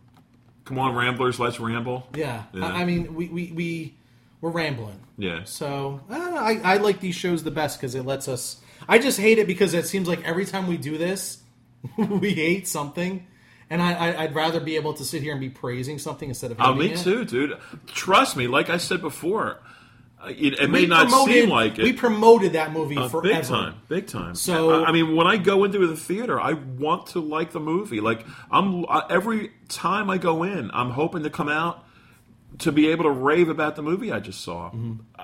Come on, Ramblers, let's ramble. Yeah, Yeah. I, I mean, we we we we're rambling. Yeah. So I, don't know, I, I like these shows the best because it lets us. I just hate it because it seems like every time we do this, we hate something, and I, I, I'd rather be able to sit here and be praising something instead of. Oh, me it. too, dude. Trust me. Like I said before, uh, it, it may not seem like it. We promoted that movie Uh, forever. big time, big time. So- I, I mean, when I go into the theater, I want to like the movie. Like I'm uh, every time I go in, I'm hoping to come out to be able to rave about the movie I just saw. Uh,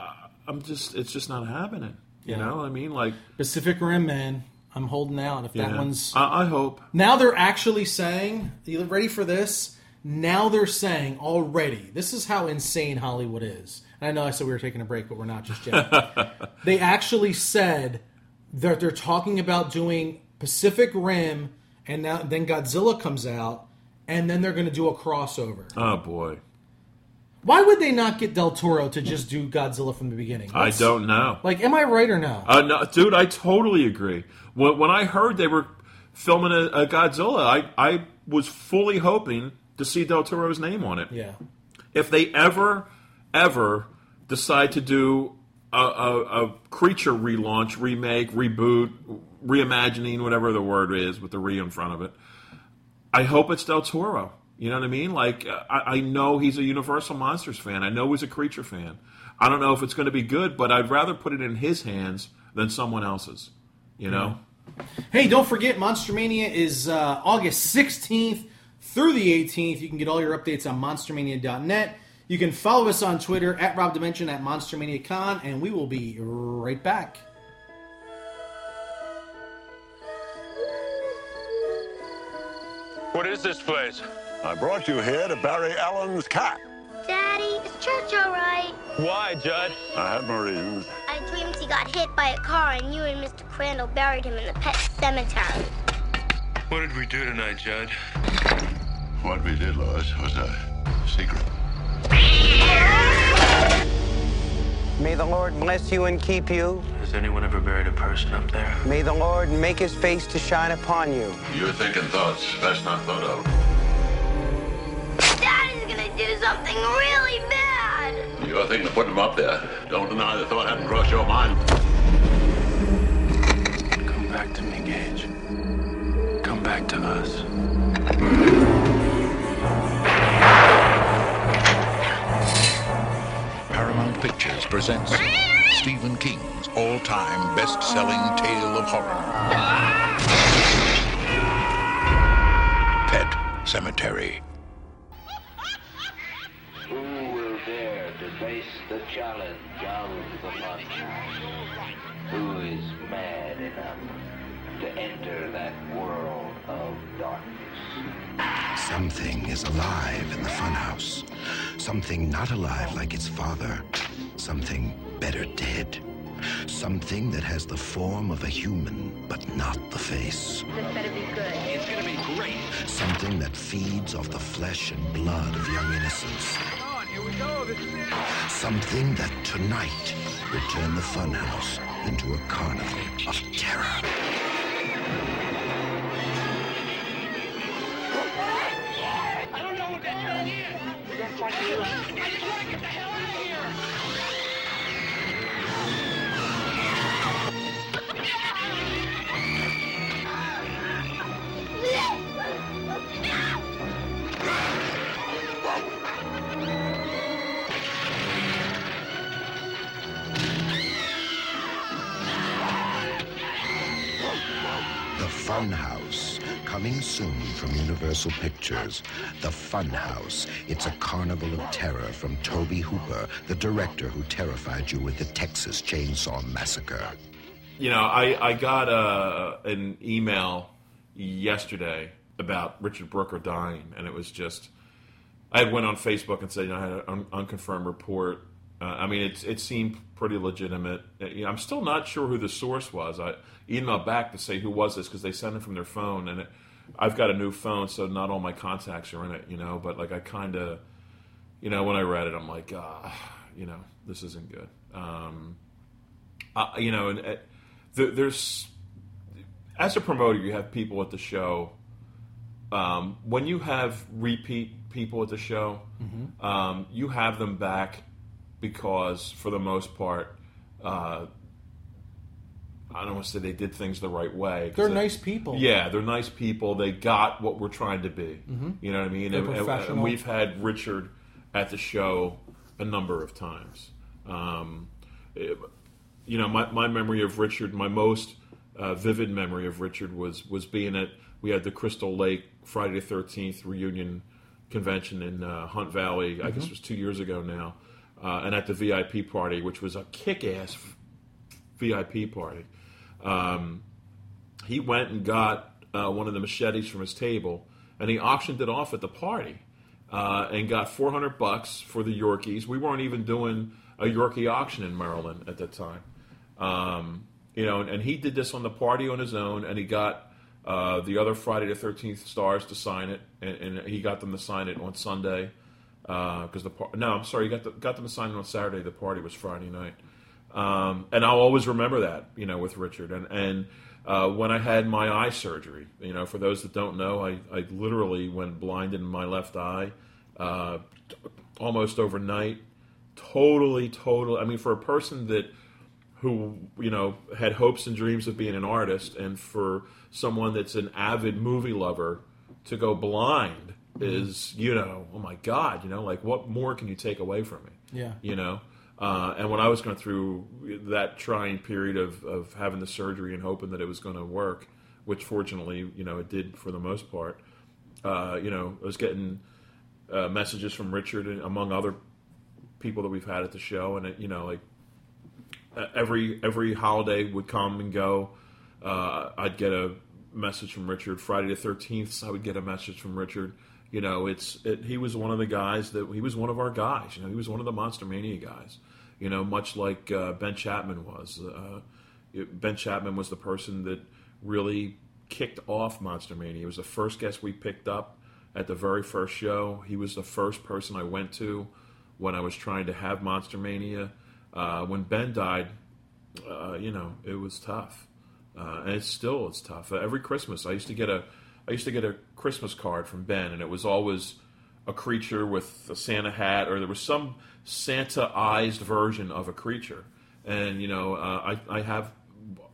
I'm just, it's just not happening. You Mm-hmm. Yeah. know, I mean, like, Pacific Rim, man. I'm holding out. If that yeah. one's I, I hope. now, they're actually saying, "You ready for this?" Now they're saying already. This is how insane Hollywood is. And I know I said we were taking a break, but we're not just yet. they actually said that they're talking about doing Pacific Rim, and now then Godzilla comes out, and then they're going to do a crossover. Oh boy, Why would they not get Del Toro to just do Godzilla from the beginning? I don't know. Like, am I right or no? Uh, no, dude, I totally agree. When, when I heard they were filming a, a Godzilla, I, I was fully hoping to see Del Toro's name on it. yeah. If they ever, ever decide to do a, a, a creature relaunch, remake, reboot, reimagining, whatever the word is with the re in front of it, I hope it's Del Toro. You know what I mean? Like, uh, I, I know he's a Universal Monsters fan. I know he's a creature fan. I don't know if it's going to be good, but I'd rather put it in his hands than someone else's. You know? Hey, don't forget, Monster Mania is uh, August 16th through the 18th. You can get all your updates on monstermania.net. You can follow us on Twitter at Rob Dimension at MonsterManiaCon, and we will be right back. What is this place? I brought you here to bury Alan's cat. Daddy, is church all right? Why, Jud? I had my reasons. I dreamed he got hit by a car and you and Mr. Crandall buried him in the pet cemetery. What did we do tonight, Jud? What we did, Louis, was a secret. May the Lord bless you and keep you. Has anyone ever buried a person up there? May the Lord make his face to shine upon you. You're thinking thoughts best not thought of. Daddy's do something really bad. You're thinking of putting him up there. Don't deny the thought hadn't crossed your mind. Come back to me, Gage. Come back to us. Paramount Pictures presents Stephen King's all-time best-selling tale of horror. Pet Sematary. The challenge of the Funhouse? Who is mad enough to enter that world of darkness? Something is alive in the funhouse. Something not alive like its father. Something better dead. Something that has the form of a human, but not the face. This better be good. It's gonna be great. Something that feeds off the flesh and blood of young innocents. Come on, here we go. This is it. Something that tonight will turn the funhouse into a carnival of terror. I don't know what the hell it is. We're gonna try to kill. I just want to get the hell out Funhouse, coming soon from Universal Pictures. The Funhouse. It's a carnival of terror from Tobe Hooper, the director who terrified you with the Texas Chainsaw Massacre. You know, I, I got a, an email yesterday about Richard Brooker dying, and it was just. I went on Facebook and said, you know, I had an un- unconfirmed report. Uh, I mean, it, it seemed pretty legitimate. Uh, you know, I'm still not sure who the source was. I emailed back to say who was this because they sent it from their phone, and it, I've got a new phone, so not all my contacts are in it. You know, but like I kind of, you know, when I read it, I'm like, ah, you know, this isn't good. Um, uh, you know, and uh, th- there's as a promoter, you have people at the show. Um, when you have repeat people at the show, um, you have them back because, for the most part, uh, I don't want to say they did things the right way. They're they- nice people. Yeah, they're nice people. They got what we're trying to be. Mhm. You know what I mean? And- and- we've had Richard at the show a number of times. Um, it- you know, my, my memory of Richard, my most uh, vivid memory of Richard was was being at we had the Crystal Lake Friday the Thirteenth reunion convention in uh, Hunt Valley. I guess Mhm. it was two years ago now, uh, and at the VIP party, which was a kick-ass VIP party. Um, he went and got uh, one of the machetes from his table, and he auctioned it off at the party, uh, and got 400 bucks for the Yorkies. We weren't even doing a Yorkie auction in Maryland at that time, um, you know. And, and he did this on the party on his own, and he got uh, the other Friday the 13th stars to sign it, and, and he got them to sign it on Sunday because the par- no, I'm sorry, he got the, got them to sign it on Saturday. The party was Friday night. Um, and I'll always remember that, you know, with Richard. And, and uh, when I had my eye surgery, you know, for those that don't know, I, I literally went blind in my left eye uh, almost overnight. Totally, totally. I mean, for a person that who you know had hopes and dreams of being an artist, and for someone that's an avid movie lover to go blind is, you know, oh my god, you know, like what more can you take away from me? Yeah. you know. Uh, and when I was going through that trying period of, of having the surgery and hoping that it was going to work, which fortunately, you know, it did for the most part, uh, you know, I was getting uh, messages from Richard and among other people that we've had at the show, and it, you know, like every every holiday would come and go. Uh, I'd get a message from Richard. Friday the thirteenth, I would get a message from Richard. You know, it's it, he was one of the guys that he was one of our guys. You know, he was one of the Monster Mania guys. You know, much like uh, Ben Chapman was. Uh, ben Chapman was the person that really kicked off Monster Mania. He was the first guest we picked up at the very first show. He was the first person I went to when I was trying to have Monster Mania. Uh, when Ben died, uh, you know, it was tough, uh, and it's still it's tough. Every Christmas, I used to get a I used to get a Christmas card from Ben, and it was always a creature with a Santa hat, or there was some Santa-ized version of a creature. And you know, uh, I I have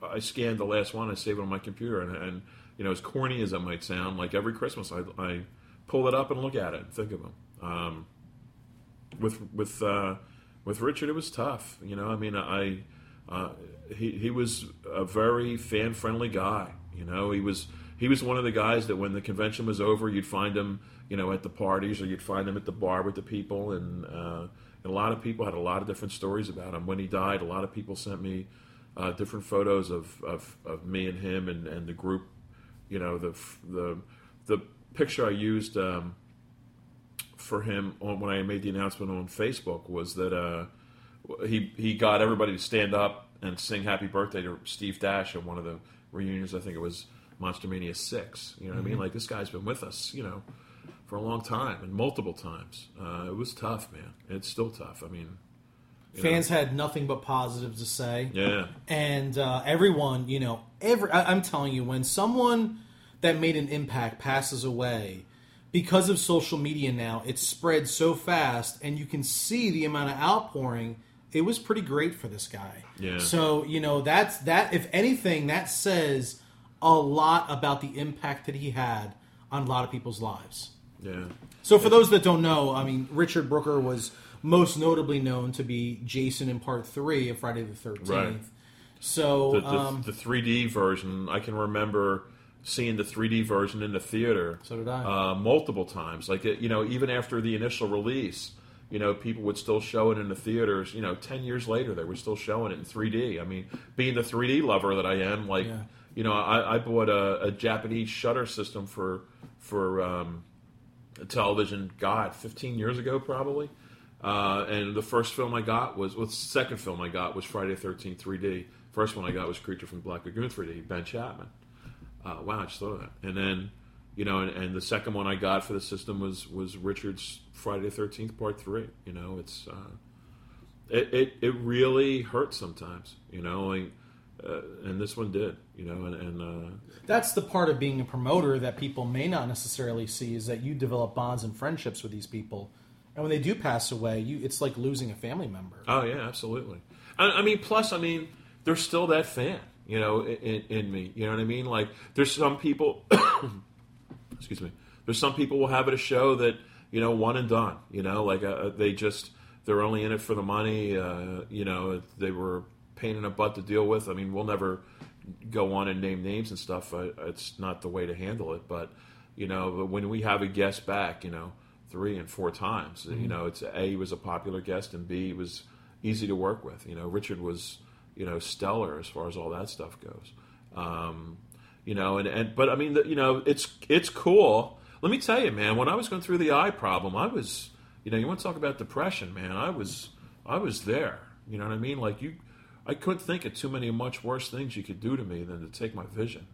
I scanned the last one, I saved it on my computer, and, and you know, as corny as it might sound, like every Christmas, I, I pull it up and look at it and think of him. Um, with with uh, with Richard, it was tough. You know, I mean, I uh, he he was a very fan friendly guy. You know, he was he was one of the guys that when the convention was over, you'd find him, you know, at the parties or you'd find him at the bar with the people, and, uh, and a lot of people had a lot of different stories about him. When he died, a lot of people sent me uh, different photos of, of, of me and him and, and the group. You know, the the the picture I used. Um, for him on, when I made the announcement on Facebook was that uh, he he got everybody to stand up and sing "Happy Birthday" to Steve Dash at one of the reunions. I think it was Monster Mania six. You know what I mean? Mhm. Like this guy's been with us, you know, for a long time and multiple times. Uh, it was tough, man. It's still tough. I mean, you know. Fans had nothing but positives to say. Yeah. And uh, everyone, you know, every I, I'm telling you, when someone that made an impact passes away, because of social media now, it's spread so fast, and you can see the amount of outpouring. It was pretty great for this guy. Yeah. So you know that's that. If anything, that says a lot about the impact that he had on a lot of people's lives. Yeah. So for those that don't know, I mean, Richard Brooker was most notably known to be Jason in Part Three of Friday the Thirteenth. Right. So the, the, um, the 3D version, I can remember seeing the 3D version in the theater. So did I. Uh, multiple times. Like, it- you know, even after the initial release, you know, people would still show it in the theaters. You know, 10 years later, they were still showing it in 3D. I mean, being the 3D lover that I am, like, Yeah. You know, I, I bought a, a Japanese shutter system for, for um, television, God, 15 years ago, probably. Uh, and the first film I got was, well, the second film I got was Friday the 13th 3D. First one I got was Creature from Black Lagoon 3D, Ben Chapman. Uh, wow, I just thought of that. And then, you know, and, and the second one I got for the system was was Richard's Friday 13th Part 3. You know, it's, uh, it, it, it really hurts sometimes, you know, like, uh, and this one did, you know, and, and uh, that's the part of being a promoter that people may not necessarily see is that you develop bonds and friendships with these people, and when they do pass away, you it's like losing a family member. Oh yeah, absolutely. I, I mean, plus, I mean, there's still that fan. you know, in, in me. You know what I mean? Like, there's some people, excuse me, there's some people will have at a show that, you know, one and done, you know, like uh, they just, they're only in it for the money. Uh, you know, they were pain in a butt to deal with. I mean, we'll never go on and name names and stuff. It's not the way to handle it. But, you know, when we have a guest back, you know, three and four times, you know, it's A, he was a popular guest, and B, he was easy to work with. You know, Richard was, you know, stellar as far as all that stuff goes. Um, you know, and, and but I mean, the, you know, it's it's cool. Let me tell you, man. When I was going through the eye problem, I was, you know, you want to talk about depression, man. I was, I was there. You know what I mean? Like you, I couldn't think of too many much worse things you could do to me than to take my vision.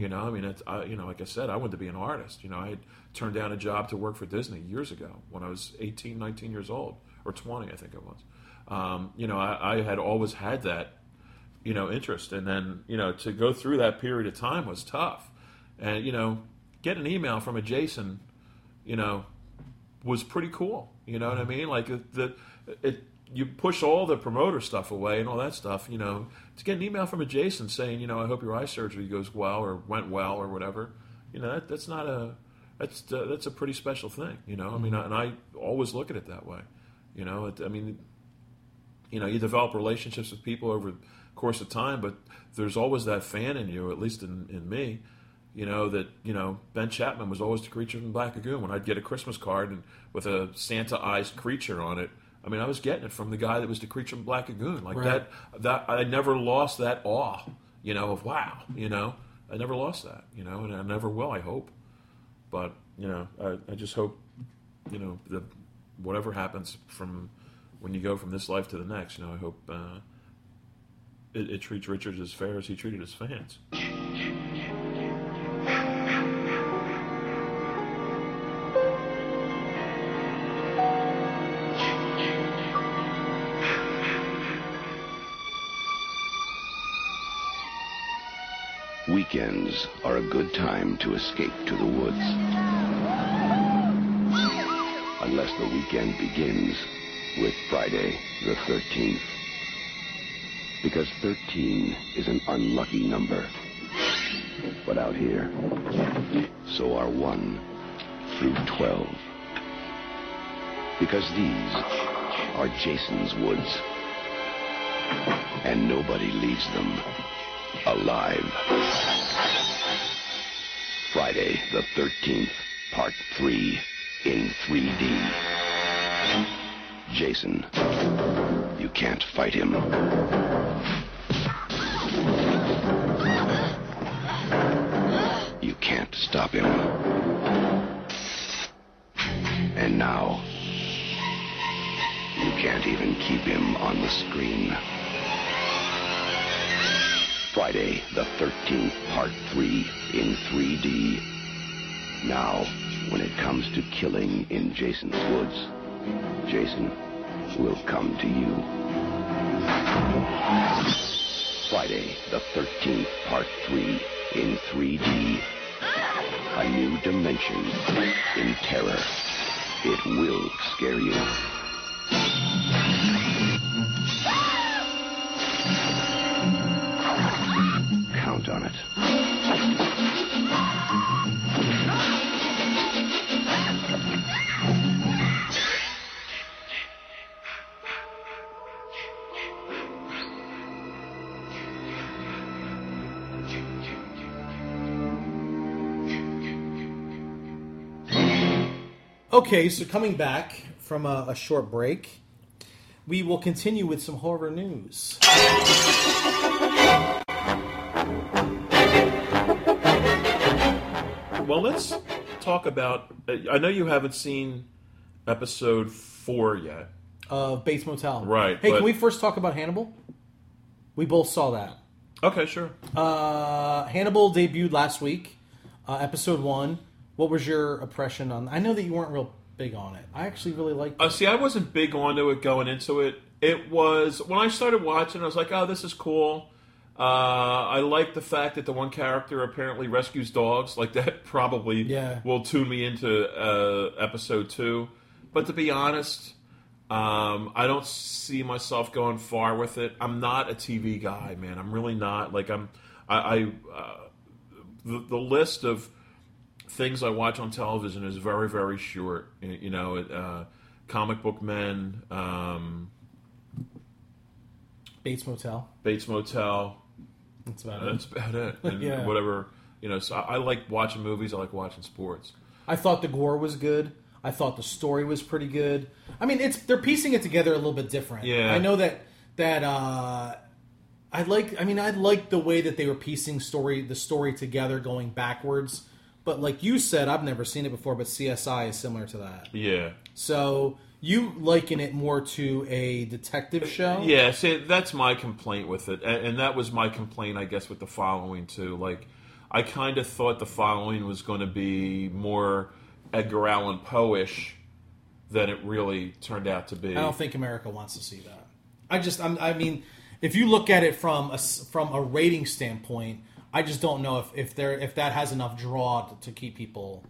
You know, I mean, it's, I, you know, like I said, I wanted to be an artist. You know, I had turned down a job to work for Disney years ago when I was 18, 19 years old, or 20, I think it was. Um, you know, I, I had always had that you know interest and then you know to go through that period of time was tough and you know get an email from a jason you know was pretty cool you know what i mean like it, the it you push all the promoter stuff away and all that stuff you know. To get an email from a jason saying you know i hope your eye surgery goes well or went well or whatever you know that, that's not a that's uh, that's a pretty special thing you know. I mean and i always look at it that way you know. It, i mean you know you develop relationships with people over the course of time but there's always that fan in you at least in, in me you know that you know ben chapman was always the creature from black lagoon. When i'd get a christmas card and with a santa eyes creature on it i mean i was getting it from the guy that was the creature from black lagoon. Like Right. that that i never lost that awe you know of wow you know? I never lost that you know and i never will i hope. But you know i, I just hope you know the whatever happens from when you go from this life to the next you know i hope uh, it, it treats richard as fair as he treated his fans Are a good time to escape to the woods. Unless the weekend begins with Friday the 13th. Because 13 is an unlucky number. But out here, so are 1 through 12. Because these are Jason's woods. And nobody leaves them alive. Friday the 13th, Part 3, in 3D. Jason, you can't fight him. You can't stop him. And now, you can't even keep him on the screen. Friday the 13th, Part 3 in 3D. Now, when it comes to killing in Jason's woods, Jason will come to you. Friday the 13th, Part 3 in 3D. A new dimension in terror. It will scare you. Okay, so coming back from a, a short break, we will continue with some horror news. Well, let's talk about. I know you haven't seen episode four yet. Of Bates Motel. Right, Hey, but- can we first talk about Hannibal? We both saw that. Okay, sure. Uh, Hannibal debuted last week, uh, episode one. What was your impression on? I know that you weren't real big on it. I actually really liked it. Uh, see, I wasn't big onto it going into it. It was when I started watching. I was like, "Oh, this is cool." Uh, I like the fact that the one character apparently rescues dogs. Like that probably Yeah. will tune me into uh, episode two. But to be honest, Um, I don't see myself going far with it. I'm not a TV guy, man. I'm really not. Like I'm, I, I uh, the, the list of things I watch on television is very, very short. You know, uh, comic book men, um, Bates Motel. Bates Motel. That's about it. That's about it. And Yeah. whatever. You know, so I, I like watching movies. I like watching sports. I thought the gore was good. I thought the story was pretty good. I mean, it's they're piecing it together a little bit different. Yeah. I know that that uh, I like. I mean, I like the way that they were piecing story the story together, going backwards. But like you said, I've never seen it before. But CSI is similar to that. Yeah. So you liken it more to a detective show. Yeah, see, that's my complaint with it, and, and that was my complaint, I guess, with the following too. Like, I kind of thought the following was going to be more Edgar Allan Poe-ish than it really turned out to be. I don't think America wants to see that. I just, I'm, I mean, if you look at it from a from a rating standpoint, I just don't know if if there if that has enough draw to, to keep people.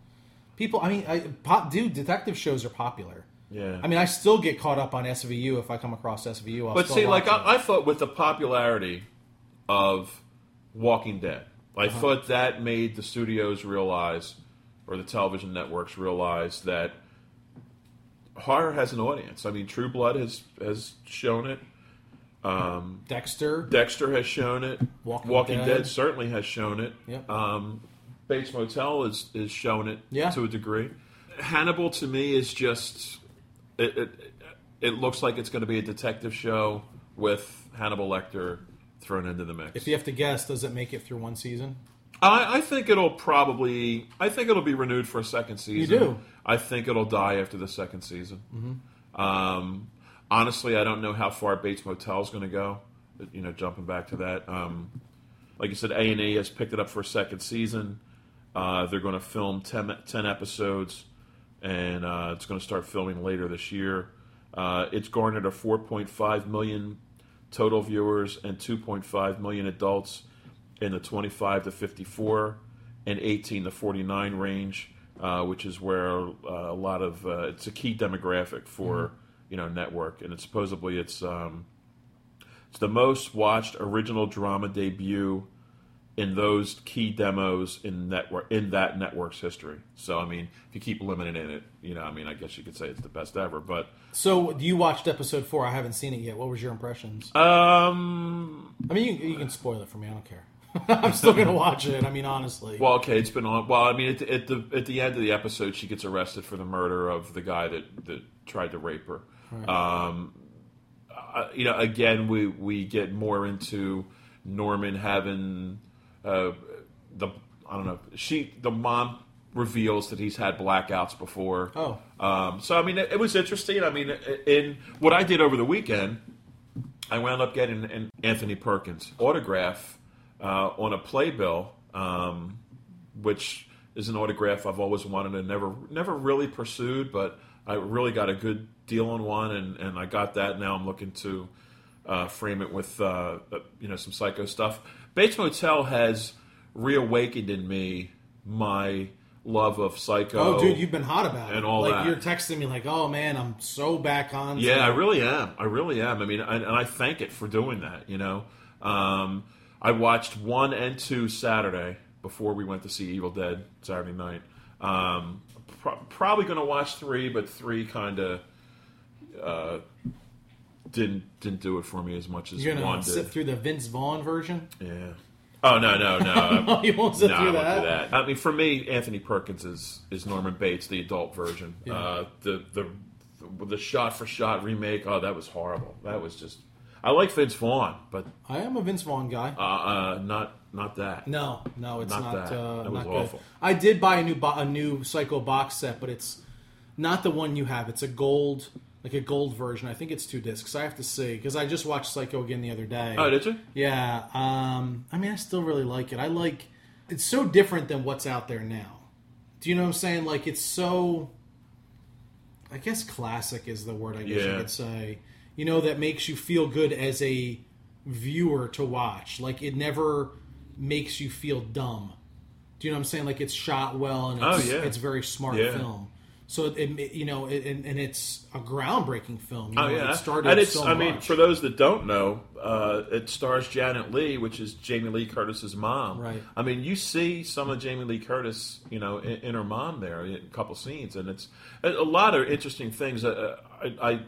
People, I mean, I, pop, dude, detective shows are popular. Yeah. I mean, I still get caught up on SVU if I come across SVU. I'll but still see, like it. I, I thought with the popularity of Walking Dead, I Uh-huh. thought that made the studios realize, or the television networks realize that horror has an audience. I mean, True Blood has has shown it. Um, Dexter, Dexter has shown it. Walking Dead. Dead. certainly has shown it. Yep. Um, Bates Motel is is shown it Yeah. to a degree. Hannibal to me is just it. It, it looks like it's going to be a detective show with Hannibal Lecter thrown into the mix. if you have to guess, does it make it through one season? I, I think it'll probably. I think it'll be renewed for a second season. You do? I think it'll die after the second season. Mhm. Um, honestly, I don't know how far Bates Motel is going to go. You know, jumping back to that. Um, like you said, A and E has picked it up for a second season. Uh, they're going to film 10, 10 episodes, and uh, it's going to start filming later this year. Uh, it's garnered a 4.5 million total viewers and 2.5 million adults in the 25 to 54 and 18 to 49 range, uh, which is where uh, a lot of uh, it's a key demographic for you know network, and it's supposedly it's um, it's the most watched original drama debut in those key demos in network in that network's history. So I mean, if you keep limiting in it, you know, I mean, I guess you could say it's the best ever, but. So you watched episode four. I haven't seen it yet. What was your impressions? Um, I mean, you, you can spoil it for me. I don't care. I'm still gonna watch it. I mean, honestly. Well, okay, it's been on. Well, I mean, at, at the at the end of the episode, she gets arrested for the murder of the guy that that tried to rape her. Right. Um, uh, you know, again, we we get more into Norman having uh, the I don't know. She the mom reveals that he's had blackouts before. Oh. Um, so I mean, it, it was interesting. I mean, in what I did over the weekend, I wound up getting an Anthony Perkins autograph uh, on a playbill, um, which is an autograph I've always wanted and never never really pursued, but I really got a good deal on one, and, and I got that. Now I'm looking to uh, frame it with uh, uh, you know some psycho stuff. Bates Motel has reawakened in me my love of psycho. Oh, dude, you've been hot about it. and all like that. you're texting me like, "Oh man, I'm so back on." Yeah, I really am. I really am. I mean, and, and I thank it for doing that. You know, um, I watched one and two Saturday before we went to see Evil Dead Saturday night. Um, pro- probably going to watch three, but three kind of uh, didn't didn't do it for me as much as You're gonna one sit through the Vince Vaughn version. Yeah. Oh no no no! No, you won't sit no, through I that. do that. I mean, for me, Anthony Perkins is is Norman Bates, the adult version. Yeah. Uh, the the the shot for shot remake. Oh, that was horrible. That was just. I like Vince Vaughn, but I am a Vince Vaughn guy. uh, uh, not not that. No, no, it's Not not. that. Uh, That was not awful. good. I did buy a new bo- a new Psycho box set, but it's not the one you have. It's a gold, like a gold version. I think it's two discs. I have to see because I just watched Psycho again the other day. Oh, did you? Yeah. Um, I mean, I still really like it. I like. It's so different than what's out there now. Do you know what I'm saying? Like it's so. I guess classic is the word I guess you could say. You know that makes you feel good as a viewer to watch. Like it never makes you feel dumb. Do you know what I'm saying? Like it's shot well and Oh, it's, yeah. it's very smart Yeah. film. So it, it you know, it, and, and it's a groundbreaking film. You Oh know, yeah, it started and it's. so I mean, for those that don't know, uh, it stars Janet Leigh, which is Jamie Lee Curtis's mom. Right. I mean, you see some of Jamie Lee Curtis, you know, in, in her mom there, in a couple scenes, and it's a, a lot of interesting things. Uh, I, I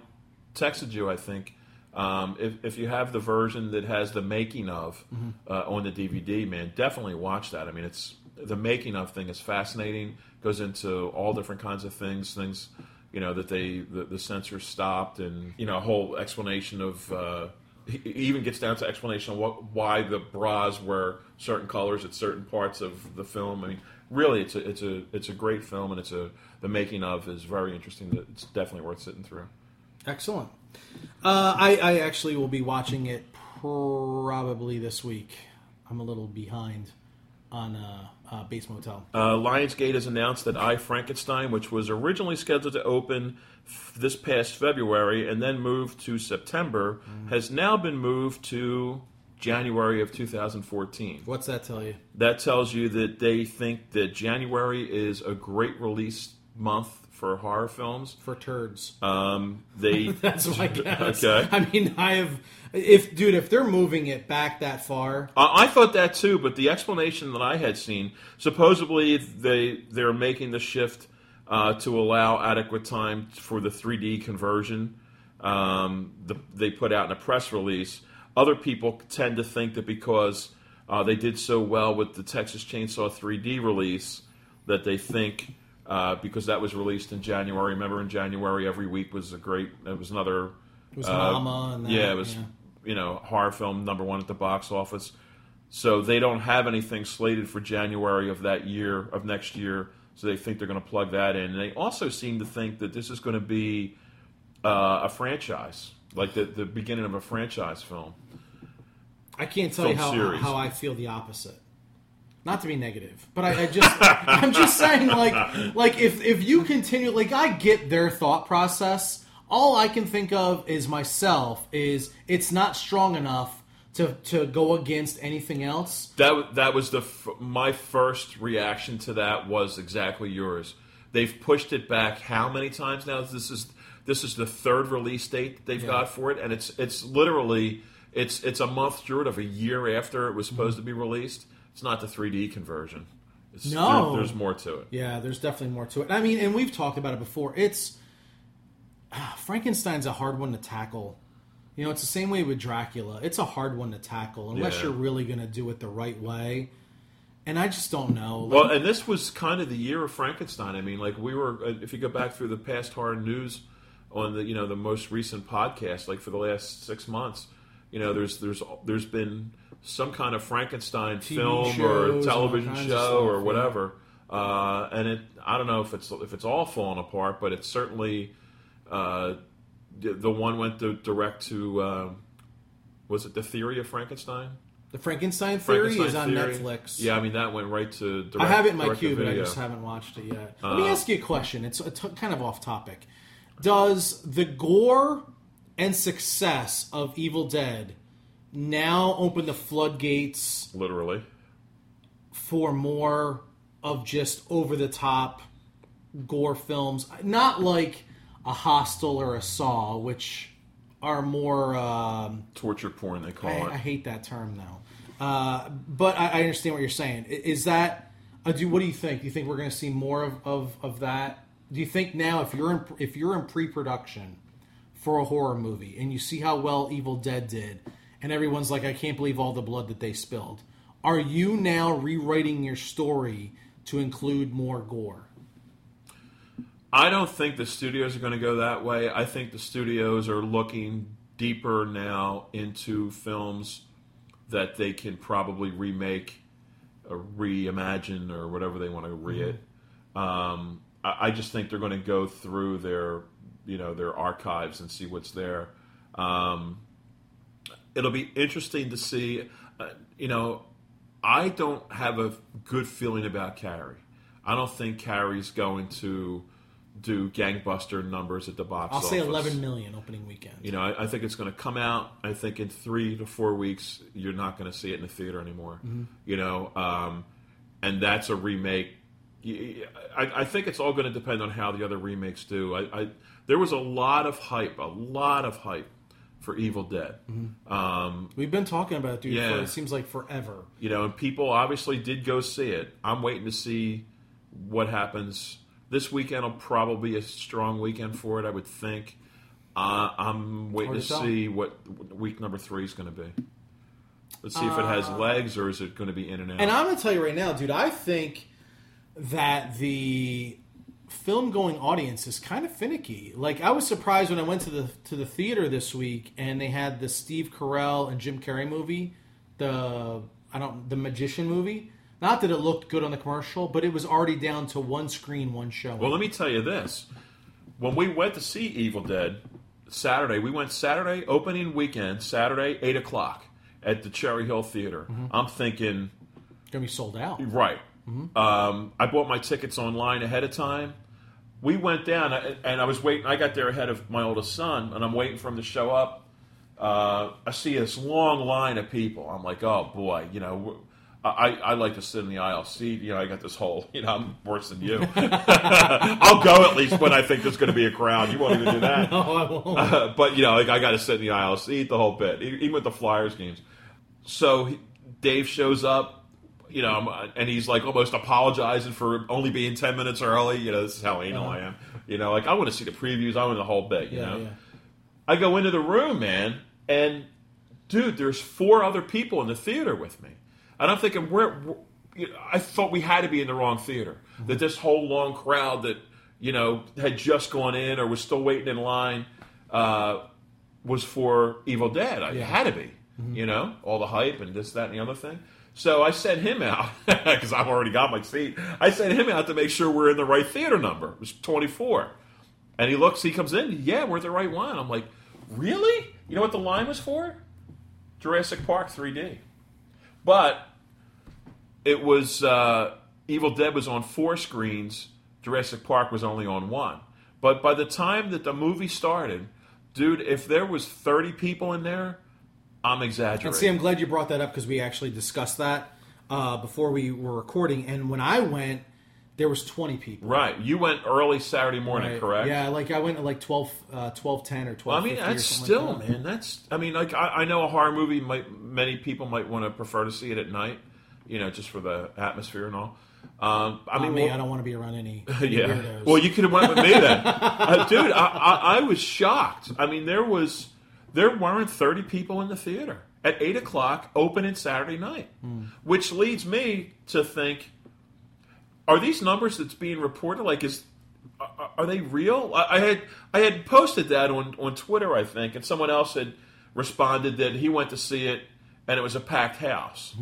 texted you, I think. Um, if, if you have the version that has the making of Mm-hmm. uh, on the DVD, man, definitely watch that. I mean, it's the making of thing is fascinating. Goes into all different kinds of things, things you know that they the, the censors stopped, and you know a whole explanation of. Uh, he even gets down to explanation of what, why the bras were certain colors at certain parts of the film. I mean, really, it's a it's a it's a great film, and it's a the making of is very interesting. It's definitely worth sitting through. Excellent. Uh, I, I actually will be watching it probably this week. I'm a little behind on uh, uh, Bates Motel. Uh, Lionsgate has announced that I Frankenstein, which was originally scheduled to open f- this past February and then moved to September, has now been moved to January of 2014. What's that tell you? That tells you that they think that January is a great release month for horror films. For turds. Um, they That's my guess. Okay. I mean, I have. If dude, if they're moving it back that far, I I thought that too, but the explanation that I had seen, supposedly they they're making the shift uh, to allow adequate time for the 3D conversion. Um, the, they put out in a press release. Other people tend to think that because uh, they did so well with the Texas Chainsaw 3D release, that they think uh, because that was released in January. Remember, in January every week was a great. It was another. It was uh, Mama and that, yeah, it was yeah. you know horror film number one at the box office. So they don't have anything slated for January of that year of next year. So they think they're going to plug that in. And they also seem to think that this is going to be uh, a franchise, like the the beginning of a franchise film. I can't tell you how series. how I feel the opposite. Not to be negative, but I, I just I'm just saying like like if if you continue like I get their thought process. All I can think of is myself is it's not strong enough to to go against anything else. That that was the f- my first reaction to that was exactly yours. They've pushed it back how many times now? This is this is the third release date that they've Yeah. got for it, and it's it's literally it's it's a month short of a year after it was supposed mm-hmm. to be released. It's not the 3D conversion. It's, No. there- there's more to it. Yeah, there's definitely more to it. I mean, and we've talked about it before. It's ah, Frankenstein's a hard one to tackle. You know, it's the same way with Dracula. It's a hard one to tackle unless Yeah. you're really going to do it the right way. And I just don't know. Like, Well, and this was kind of the year of Frankenstein. I mean, like we were, uh, if you go back through the past horror news on the, you know, the most recent podcast, like for the last six months, you know, there's there's there's been some kind of Frankenstein TV film shows or television all kinds of show or whatever, uh, and it, I don't know if it's if it's all falling apart, but it's certainly uh, the one went to direct to. Uh, was it the theory of Frankenstein? the Frankenstein theory is on Theory. Netflix. Yeah, I mean that went right to. Direct, I have it in my queue, but I just haven't watched it yet. Let me Uh, ask you a question. It's a t- kind of off topic. Does the gore and success of Evil Dead now open the floodgates literally. for more of just over the top gore films? Not like a Hostel or a Saw, which are more. Um, torture porn they call I, it. I hate that term though. Uh, but I, I understand what you're saying. Is that? Uh, do what do you think? Do you think we're going to see more of, of, of that? Do you think now, if you're in, if you're in pre-production for a horror movie and you see how well Evil Dead did, and everyone's like, I can't believe all the blood that they spilled, are you now rewriting your story to include more gore? I don't think the studios are going to go that way. I think the studios are looking deeper now into films that they can probably remake or reimagine or whatever they want to re it. Um, I, I just think they're going to go through their you know their archives and see what's there. Um, it'll be interesting to see. Uh, you know, I don't have a good feeling about Carrie. I don't think Carrie's going to do gangbuster numbers at the box I'll office. say 11 million opening weekend. You know, I, I think it's going to come out. I think in three to four weeks, you're not going to see it in the theater anymore. Mhm. You know, um, and that's a remake I think it's all going to depend on how the other remakes do. I, I there was a lot of hype, a lot of hype for Evil Dead. Um, We've been talking about it, dude. Yeah. For, it seems like forever. you know, and people obviously did go see it. I'm waiting to see what happens this weekend. Will probably be a strong weekend for it, I would think. Uh, I'm waiting Hard to to see what week number three is going to be. Let's see if it has legs or is it going to be in and out. And I'm going to tell you right now, dude, I think that the film going audience is kind of finicky. Like I was surprised when I went to the to the theater this week and they had the Steve Carell and Jim Carrey movie, the I don't the Magician movie. Not that it looked good on the commercial, but it was already down to one screen, one show. Well, let me tell you this. When we went to see Evil Dead Saturday, we went Saturday, opening weekend, Saturday, 8 o'clock at the Cherry Hill Theater. Mm-hmm. I'm thinking, gonna be sold out. right. Um, I bought my tickets online ahead of time. We went down, and I was waiting. I got there ahead of my oldest son, and I'm waiting for him to show up. Uh, I see this long line of people. I'm like, oh boy, you know, I, I like to sit in the aisle seat. You know, I got this whole, you know, I'm worse than you. I'll go at least when I think there's going to be a crowd. You won't even do that. Oh, I won't. Uh, but you know, like I got to sit in the aisle seat the whole bit, even with the Flyers games. So he, Dave shows up, you know, I'm- uh, and he's like almost apologizing for only being ten minutes early. You know, this is how anal uh-huh. I am. You know, like I want to see the previews. I want the whole bit. You yeah, know, yeah. I go into the room, man, and dude, there's four other people in the theater with me, and I'm thinking, where? where- you know, I thought we had to be in the wrong theater. Mm-hmm. That this whole long crowd that you know had just gone in or was still waiting in line uh, was for Evil Dead. I, It had to be, mm-hmm. you know, all the hype and this, that, and the other thing. So I sent him out because I've already got my seat. I sent him out to make sure we're in the right theater number. It was 24. And he looks, he comes in, yeah, we're the right one. I'm like, really? You know what the line was for? Jurassic Park 3D. But it was, uh, Evil Dead was on four screens, Jurassic Park was only on one. But by the time that the movie started, dude, if there was 30 people in there, I'm exaggerating. And see, I'm glad you brought that up because we actually discussed that uh, before we were recording. And when I went, there was 20 people. right. You went early Saturday morning, Right. correct? Yeah, like I went at like 12, uh, 12 10 or 12 Well, I mean, that's still, man. That's. I mean, like I, I know a horror movie might many people might want to prefer to see it at night, you know, just for the atmosphere and all. Um, I mean, mean, well- I don't want to be around any, any yeah. weirdos. Well, you could have went with me then, uh, dude. I, I, I was shocked. I mean, there was there weren't thirty people in the theater at eight o'clock, opening Saturday night, Hmm. which leads me to think: Are these numbers that's being reported like is are- they real? I, had I had posted that on on Twitter, I think, and someone else had responded that he went to see it and it was a packed house.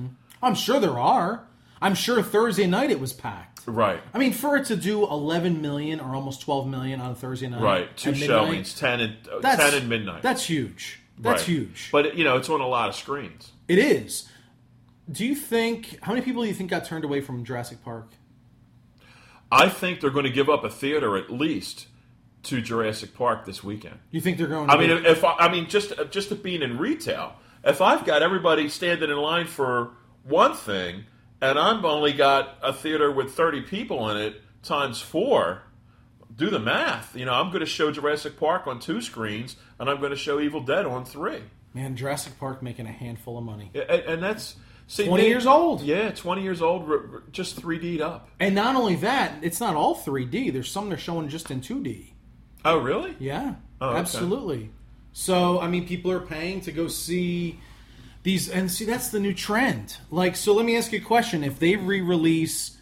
I'm sure there are. I'm sure Thursday night it was packed. Right. I mean, for it to do 11 million or almost 12 million on Thursday night, Right, two showings, ten and uh, ten and midnight. That's huge. That's Right. huge. But you know, it's on a lot of screens. It is. Do you think how many people do you think got turned away from Jurassic Park? I think they're going to give up a theater at least to Jurassic Park this weekend. You think they're going? To I mean, go- if, if I, I mean just just being in retail, if I've got everybody standing in line for one thing, and I've only got a theater with thirty people in it times four, do the math. You know, I'm going to show Jurassic Park on two screens, and I'm going to show Evil Dead on three, man, Jurassic Park making a handful of money, and, and that's see, 20 they- years old. Yeah, twenty years old, just three D'd up. and not only that, it's not all 3D. There's some they're showing just in 2D. Oh, really? Yeah, Oh, okay. absolutely. So I mean, people are paying to go see these, and see that's the new trend. Like, so let me ask you a question: If they re-release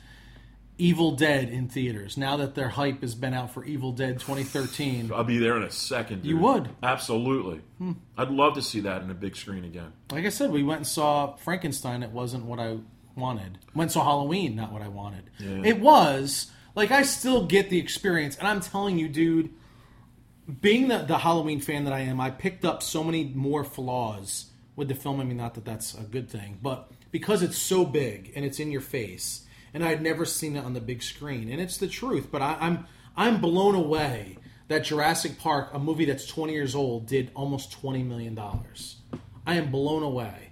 Evil Dead in theaters now that their hype has been out for Evil Dead 2013, I'll be there in a second. You would? absolutely. Hmm. I'd love to see that in a big screen again. like I said, we went and saw Frankenstein. It wasn't what I wanted. Went and saw Halloween, not what I wanted. It was like I still get the experience, and I'm telling you, dude. Being the, the Halloween fan that I am, I picked up so many more flaws with the film. I mean, not that that's a good thing, but because it's so big and it's in your face, and I'd never seen it on the big screen, and it's the truth. But I, I'm I'm blown away that Jurassic Park, a movie that's 20 years old, did almost 20 million dollars. I am blown away.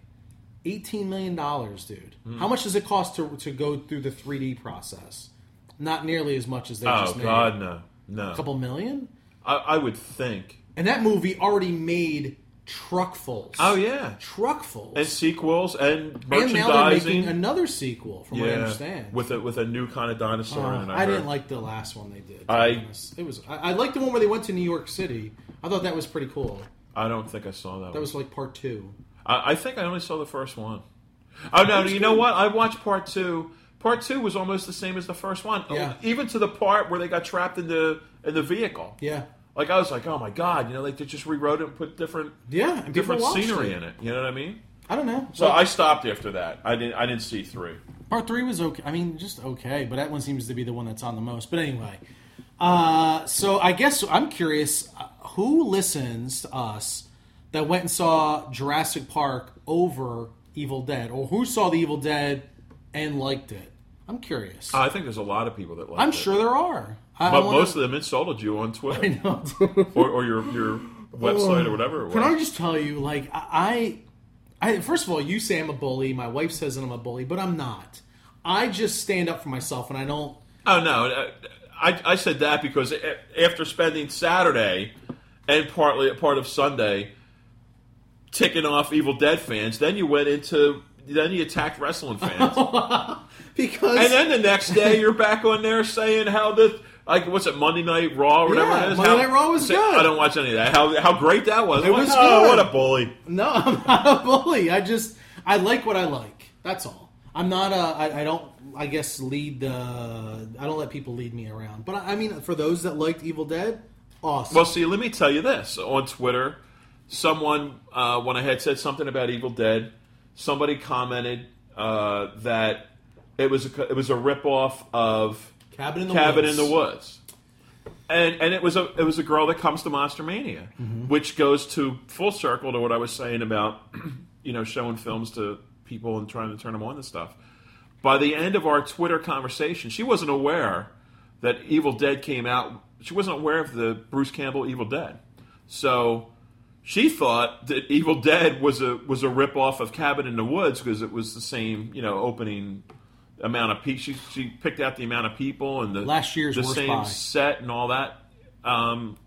18 million dollars, dude. Hmm. How much does it cost to to go through the 3D process? Not nearly as much as they Oh just made. God, no, no. A couple million? I, I would think. And that movie already made truckfuls. Oh yeah, Truckfuls. and sequels and And now they're merchandising. making another sequel, from what I understand. with a with a new kind of dinosaur. Uh, it, I didn't like the last one they did. I- it was. I, I liked the one where they went to New York City. I thought that was pretty cool. I don't think I saw that. That one. was like part two. I, I think I only saw the first one. Oh no! You know what? I watched part two. Part two was almost the same as the first one. Yeah. Even to the part where they got trapped in the in the vehicle. Yeah, Like I was like, oh my god! You know, like they just rewrote it and put different yeah. And different scenery it. in it. You know what I mean? I don't know. So Like, I stopped after that. I didn't. I didn't see three. Part three was okay. I mean, just okay, but that one seems to be the one that's on the most. But anyway, uh, so I guess I'm curious uh, who listens to us that went and saw Jurassic Park over Evil Dead, or who saw the Evil Dead and liked it. I'm curious. I think there's a lot of people that like. I'm it. sure there are. I, but wanna- most of them insulted you on Twitter I know. or, or your your website or whatever. It was. Can I just tell you, like, I, I, first of all, you say I'm a bully. My wife says that I'm a bully, but I'm not. I just stand up for myself, and I don't. Oh no, uh, I, I said that because after spending Saturday and partly part of Sunday ticking off Evil Dead fans, then you went into then you attacked wrestling fans, Because and then the next day you're back on there saying how the like what's it Monday Night Raw or whatever Yeah, it is. Monday how, Night Raw was say- good. I don't watch any of that. How how great that was. It Like, was oh, good. what a bully. no, I'm not a bully. I just I like what I like. That's all. I'm not a. I, I don't. I guess lead the. I don't let people lead me around. But I, I mean, for those that liked Evil Dead, awesome. Well, see, let me tell you this. On Twitter, someone, uh, when I had said something about Evil Dead, somebody commented uh, that it was a, it was a ripoff of Cabin in the Cabin Woods. in the Woods. And, and it was a it was a girl that comes to Monster Mania, mm-hmm. which goes to full circle to what I was saying about you know showing films to people and trying to turn them on and stuff. By the end of our Twitter conversation, she wasn't aware that Evil Dead came out. She wasn't aware of the Bruce Campbell Evil Dead, so she thought that Evil Dead was a was a rip off of Cabin in the Woods because it was the same you know opening amount of people. She, she picked out the amount of people and the Last year's the worst same buy. set and all that. Um,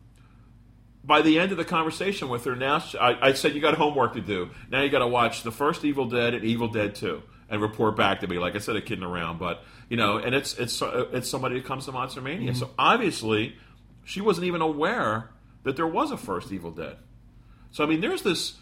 by the end of the conversation with her, now she, I, I said you got homework to do. Now you got to watch the first Evil Dead and Evil Dead Two, and report back to me. Like I said, a kidding around, but you know, and it's it's it's somebody who comes to Monster Mania. Mm-hmm. So obviously, she wasn't even aware that there was a first Evil Dead. So I mean, there's this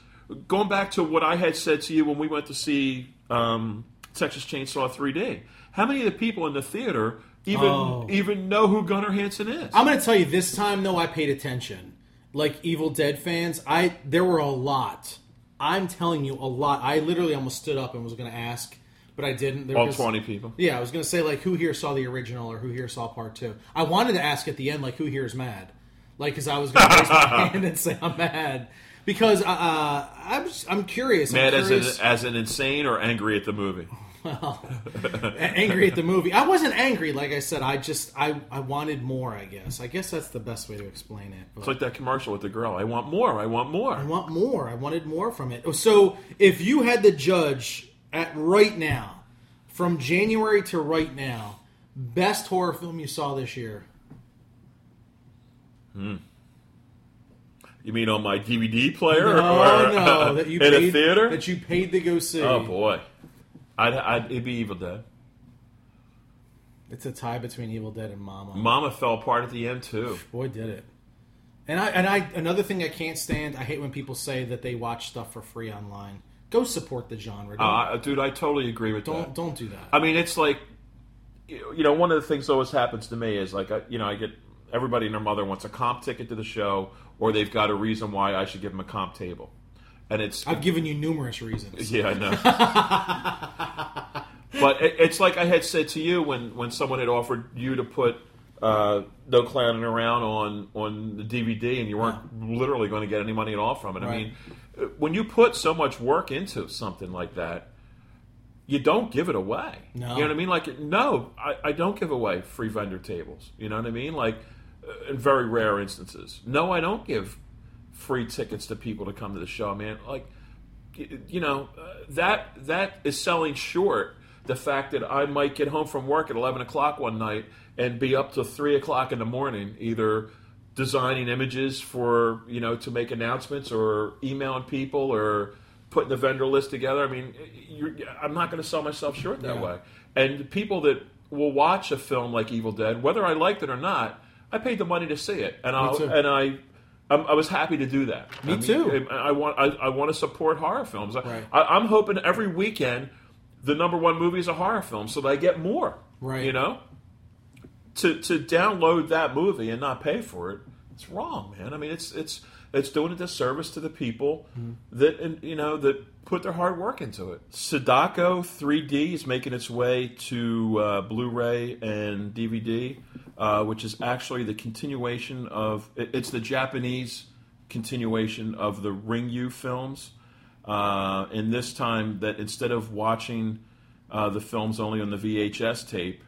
going back to what I had said to you when we went to see um, Texas Chainsaw 3D. How many of the people in the theater even Oh. even know who Gunnar Hansen is? I'm going to tell you this time though I paid attention. Like Evil Dead fans, I there were a lot. I'm telling you a lot. I literally almost stood up and was going to ask, but I didn't. There All was- 20 people. Yeah, I was going to say like who here saw the original or who here saw part 2. I wanted to ask at the end like who here is mad. Like cuz I was going to raise my hand and say I'm mad because uh, uh, I'm I'm curious. I'm Mad as curious- an, as an insane or angry at the movie? Angry at the movie. I wasn't angry, like I said. I just I I wanted more. I guess. I guess that's the best way to explain it. But It's like that commercial with the girl. I want more. I want more. I want more. I wanted more from it. So if you had to judge at right now, from January to right now, best horror film you saw this year. Hmm. You mean on my DVD player? No, or, no, that you in paid, a theater? that you paid to go see. oh boy, I'd, I'd it'd be Evil Dead. It's a tie between Evil Dead and Mama. Mama fell apart at the end too. Boy, did it. And I and I another thing I can't stand. I hate when people say that they watch stuff for free online. Go support the genre. Uh, dude, I totally agree with don't, that. don't do that. I mean, it's like, you know, one of the things that always happens to me is like, I, you know, I get everybody and their mother wants a comp ticket to the show, or they've got a reason why I should give them a comp table, and it's I've given you numerous reasons. yeah, I know. but it, it's like I had said to you when when someone had offered you to put. Uh, no clowning around on on the DVD, and you weren't literally going to get any money at all from it. I mean, uh, when you put so much work into something like that, you don't give it away. No. You know what I mean? Like, no, I, I don't give away free vendor tables. You know what I mean? Like, uh, in very rare instances. No, I don't give free tickets to people to come to the show, man. Like, you know, uh, that that is selling short the fact that I might get home from work at 11 o'clock one night and be up to 3 o'clock in the morning, either designing images for, you know, to make announcements or emailing people or putting the vendor list together. I mean, you're, I'm not going to sell myself short that Yeah. way. And people that will watch a film like Evil Dead, whether I liked it or not, I paid the money to see it, and I and I. I'm, I was happy to do that. Me I mean, too. I, I want. I, I want to support horror films. Right. I, I'm hoping every weekend the number one movie is a horror film, so that I get more. Right. You know, to to download that movie and not pay for it, it's wrong, man. I mean, it's it's it's doing a disservice to the people that and, you know that put their hard work into it. Sadako 3D is making its way to uh, Blu-ray and DVD, uh, which is actually the continuation of it- it's the Japanese continuation of the Ringu films. Uh, and this time, that instead of watching uh, the films only on the VHS tape,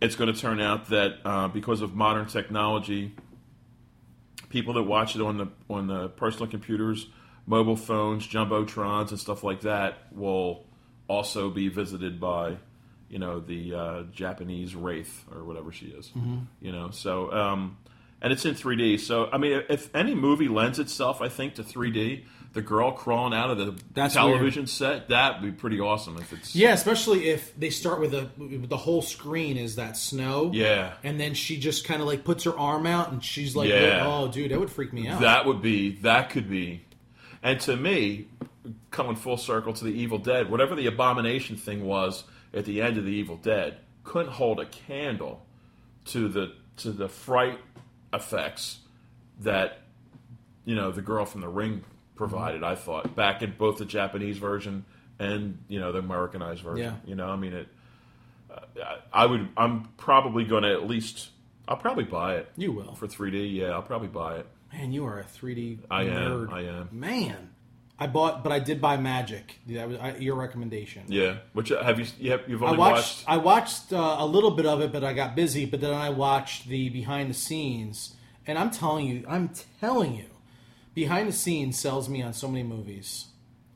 it's going to turn out that uh, because of modern technology, people that watch it on the on the personal computers, mobile phones, jumbotrons, and stuff like that will also be visited by, you know, the uh, Japanese wraith or whatever she is. You know, so um, and it's in 3D. So I mean, if any movie lends itself, I think, to 3D, the girl crawling out of the That's television set, that would be pretty awesome. If it's Yeah, especially if they start with a the whole screen is that snow. Yeah. and then she just kind of like puts her arm out and she's like, Yeah. "Oh, dude, that would freak me out." That would be that could be, and to me, coming full circle to the Evil Dead, whatever the abomination thing was at the end of the Evil Dead, couldn't hold a candle to the to the fright effects that you know the girl from the Ring provided. I thought back in both the Japanese version and you know the Americanized version. Yeah. You know, I mean it. Uh, I I would. I'm probably going to at least. I'll probably buy it. You will. for 3D. Yeah, I'll probably buy it. Man, you are a 3D. I am, nerd. I am. Man, I bought, but I did buy Magic. That was I, your recommendation. Yeah. Which uh, have you? You have, you've I only watched. watched. I watched uh, a little bit of it, but I got busy. But then I watched the behind the scenes, and I'm telling you, I'm telling you, behind the scenes sells me on so many movies.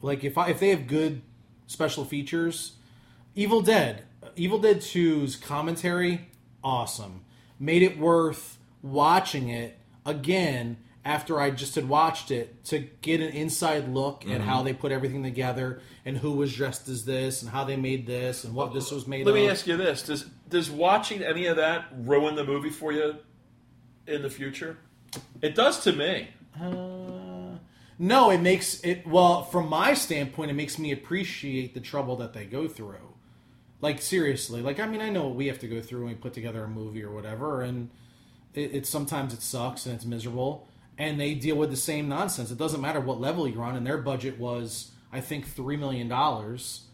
Like if I if they have good special features, Evil Dead, Evil Dead 2's commentary, awesome. Made it worth watching it again after I just had watched it to get an inside look Mm-hmm. at how they put everything together and who was dressed as this and how they made this and what this was made Let of. me ask you this: Does does watching any of that ruin the movie for you in the future? It does to me. No, it makes it well from my standpoint. It makes me appreciate the trouble that they go through. Like seriously, like I mean, I know what we have to go through when we put together a movie or whatever, and it, it sometimes it sucks and it's miserable, and they deal with the same nonsense. It doesn't matter what level you're on, and their budget was, I think, three million dollars,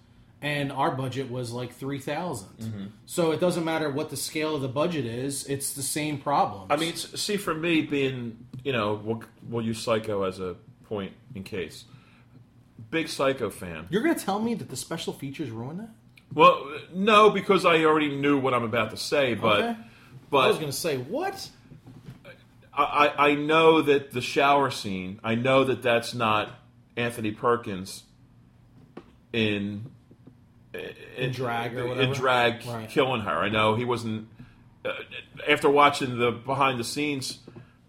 and our budget was like three mm-hmm. So it doesn't matter what the scale of the budget is; it's the same problem. I mean, see, for me, being you know, we'll, we'll use Psycho as a point in case. Big Psycho fan. you're gonna tell me that the special features ruin that? Well, no, because I already knew what I'm about to say, but Okay. but I was gonna say what? I, I I know that the shower scene. I know that that's not Anthony Perkins in in, drag or whatever. in drag Right. killing her. I know he wasn't. Uh, after watching the behind the scenes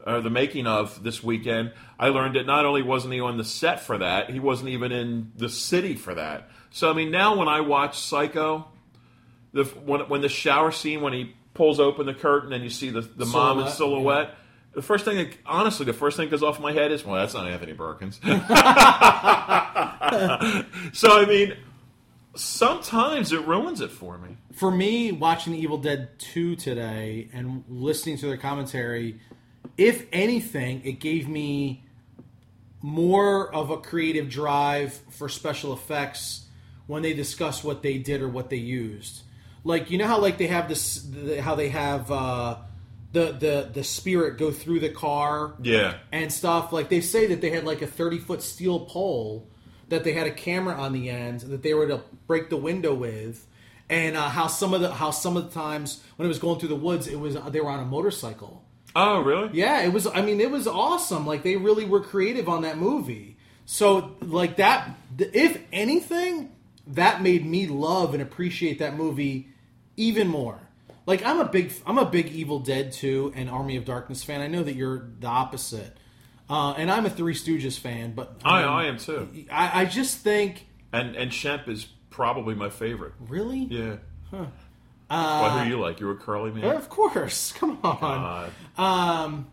or the making of this weekend, I learned that not only wasn't he on the set for that, he wasn't even in the city for that. So I mean, now when I watch Psycho, the when when the shower scene when he pulls open the curtain and you see the the mom in Silhouette, silhouette. The first thing, that, honestly, the first thing that goes off my head is, well, that's not Anthony Perkins. so, I mean, sometimes it ruins it for me. For me, watching Evil Dead 2 today and listening to their commentary, if anything, it gave me more of a creative drive for special effects when they discuss what they did or what they used. Like you know how like they have this the, how they have uh, the the the spirit go through the car Yeah. and stuff. Like they say that they had like a thirty foot steel pole that they had a camera on the end that they were to break the window with, and uh, how some of the how some of the times when it was going through the woods, it was they were on a motorcycle. Oh, really? Yeah, it was. I mean, it was awesome. Like they really were creative on that movie. So like that, if anything, that made me love and appreciate that movie even more. Like I'm a big I'm a big Evil Dead 2 and Army of Darkness fan. I know that you're the opposite. Uh, and I'm a Three Stooges fan, but I, um, I am too. I, I just think And and Shemp is probably my favorite. really, Yeah. Uh, Well, who you like? You're a curly man. of course, come on. Um,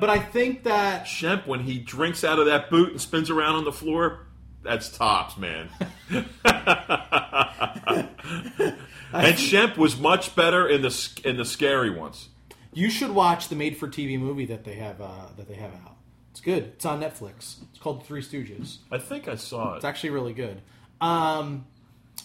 but I think that Shemp, when he drinks out of that boot and spins around on the floor, that's tops, man. and Shemp was much better in the in the scary ones. you should watch the made-for-TV movie that they have uh, that they have out. It's good. It's on Netflix. It's called The Three Stooges. I think I saw it. It's actually really good. Um,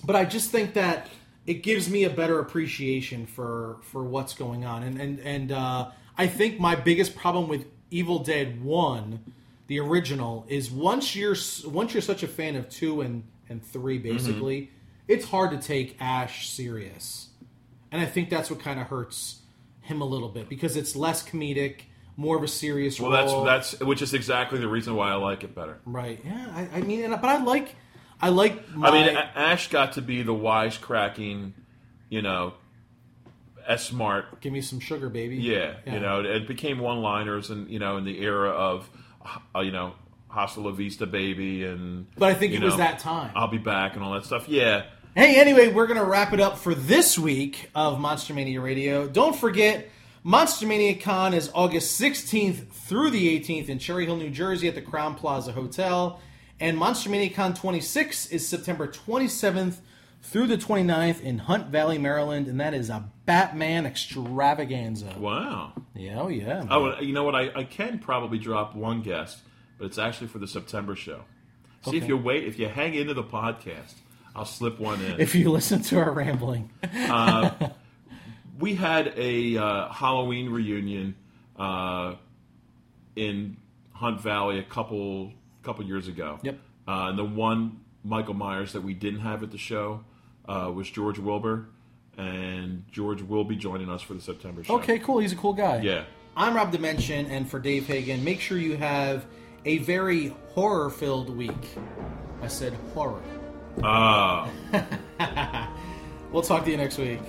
but I just think that it gives me a better appreciation for for what's going on, and and and uh, I think my biggest problem with Evil Dead One, the original, is once you're once you're such a fan of two and and three, basically, it's hard to take Ash serious, and I think that's what kind of hurts him a little bit because it's less comedic, more of a serious Well, role. that's that's which is exactly the reason why I like it better. right. Yeah, I, I mean, and, but I like. I like. My, I mean, Ash got to be the wisecracking, you know, as smart. Give me some sugar, baby. Yeah, you know, it became one-liners, and you know, in the era of, uh, you know, Hasta La Vista, baby, and. But I think it was that time. I'll be back and all that stuff. Yeah, Hey, anyway, we're going to wrap it up for this week of Monster Mania Radio. Don't forget, Monster Mania Con is August 16th through the 18th in Cherry Hill, New Jersey at the Crowne Plaza Hotel. And Monster Mania Con 26 is September 27th through the 29th in Hunt Valley, Maryland. And that is a Batman extravaganza. wow. Yeah, oh, yeah. Oh, you know what? I, I can probably drop one guest, but it's actually for the September show. See if Okay. you wait, if you hang into the podcast, I'll slip one in. If you listen to our rambling. we had a uh, Halloween reunion uh, in Hunt Valley a couple couple years ago. Yep. Uh, and the one Michael Myers that we didn't have at the show uh, was George Wilbur, and George will be joining us for the September show. Okay, cool. He's a cool guy. Yeah. I'm Rob Dimension, and for Dave Hagan, make sure you have a very horror filled week. I said horror. Ah. We'll talk to you next week.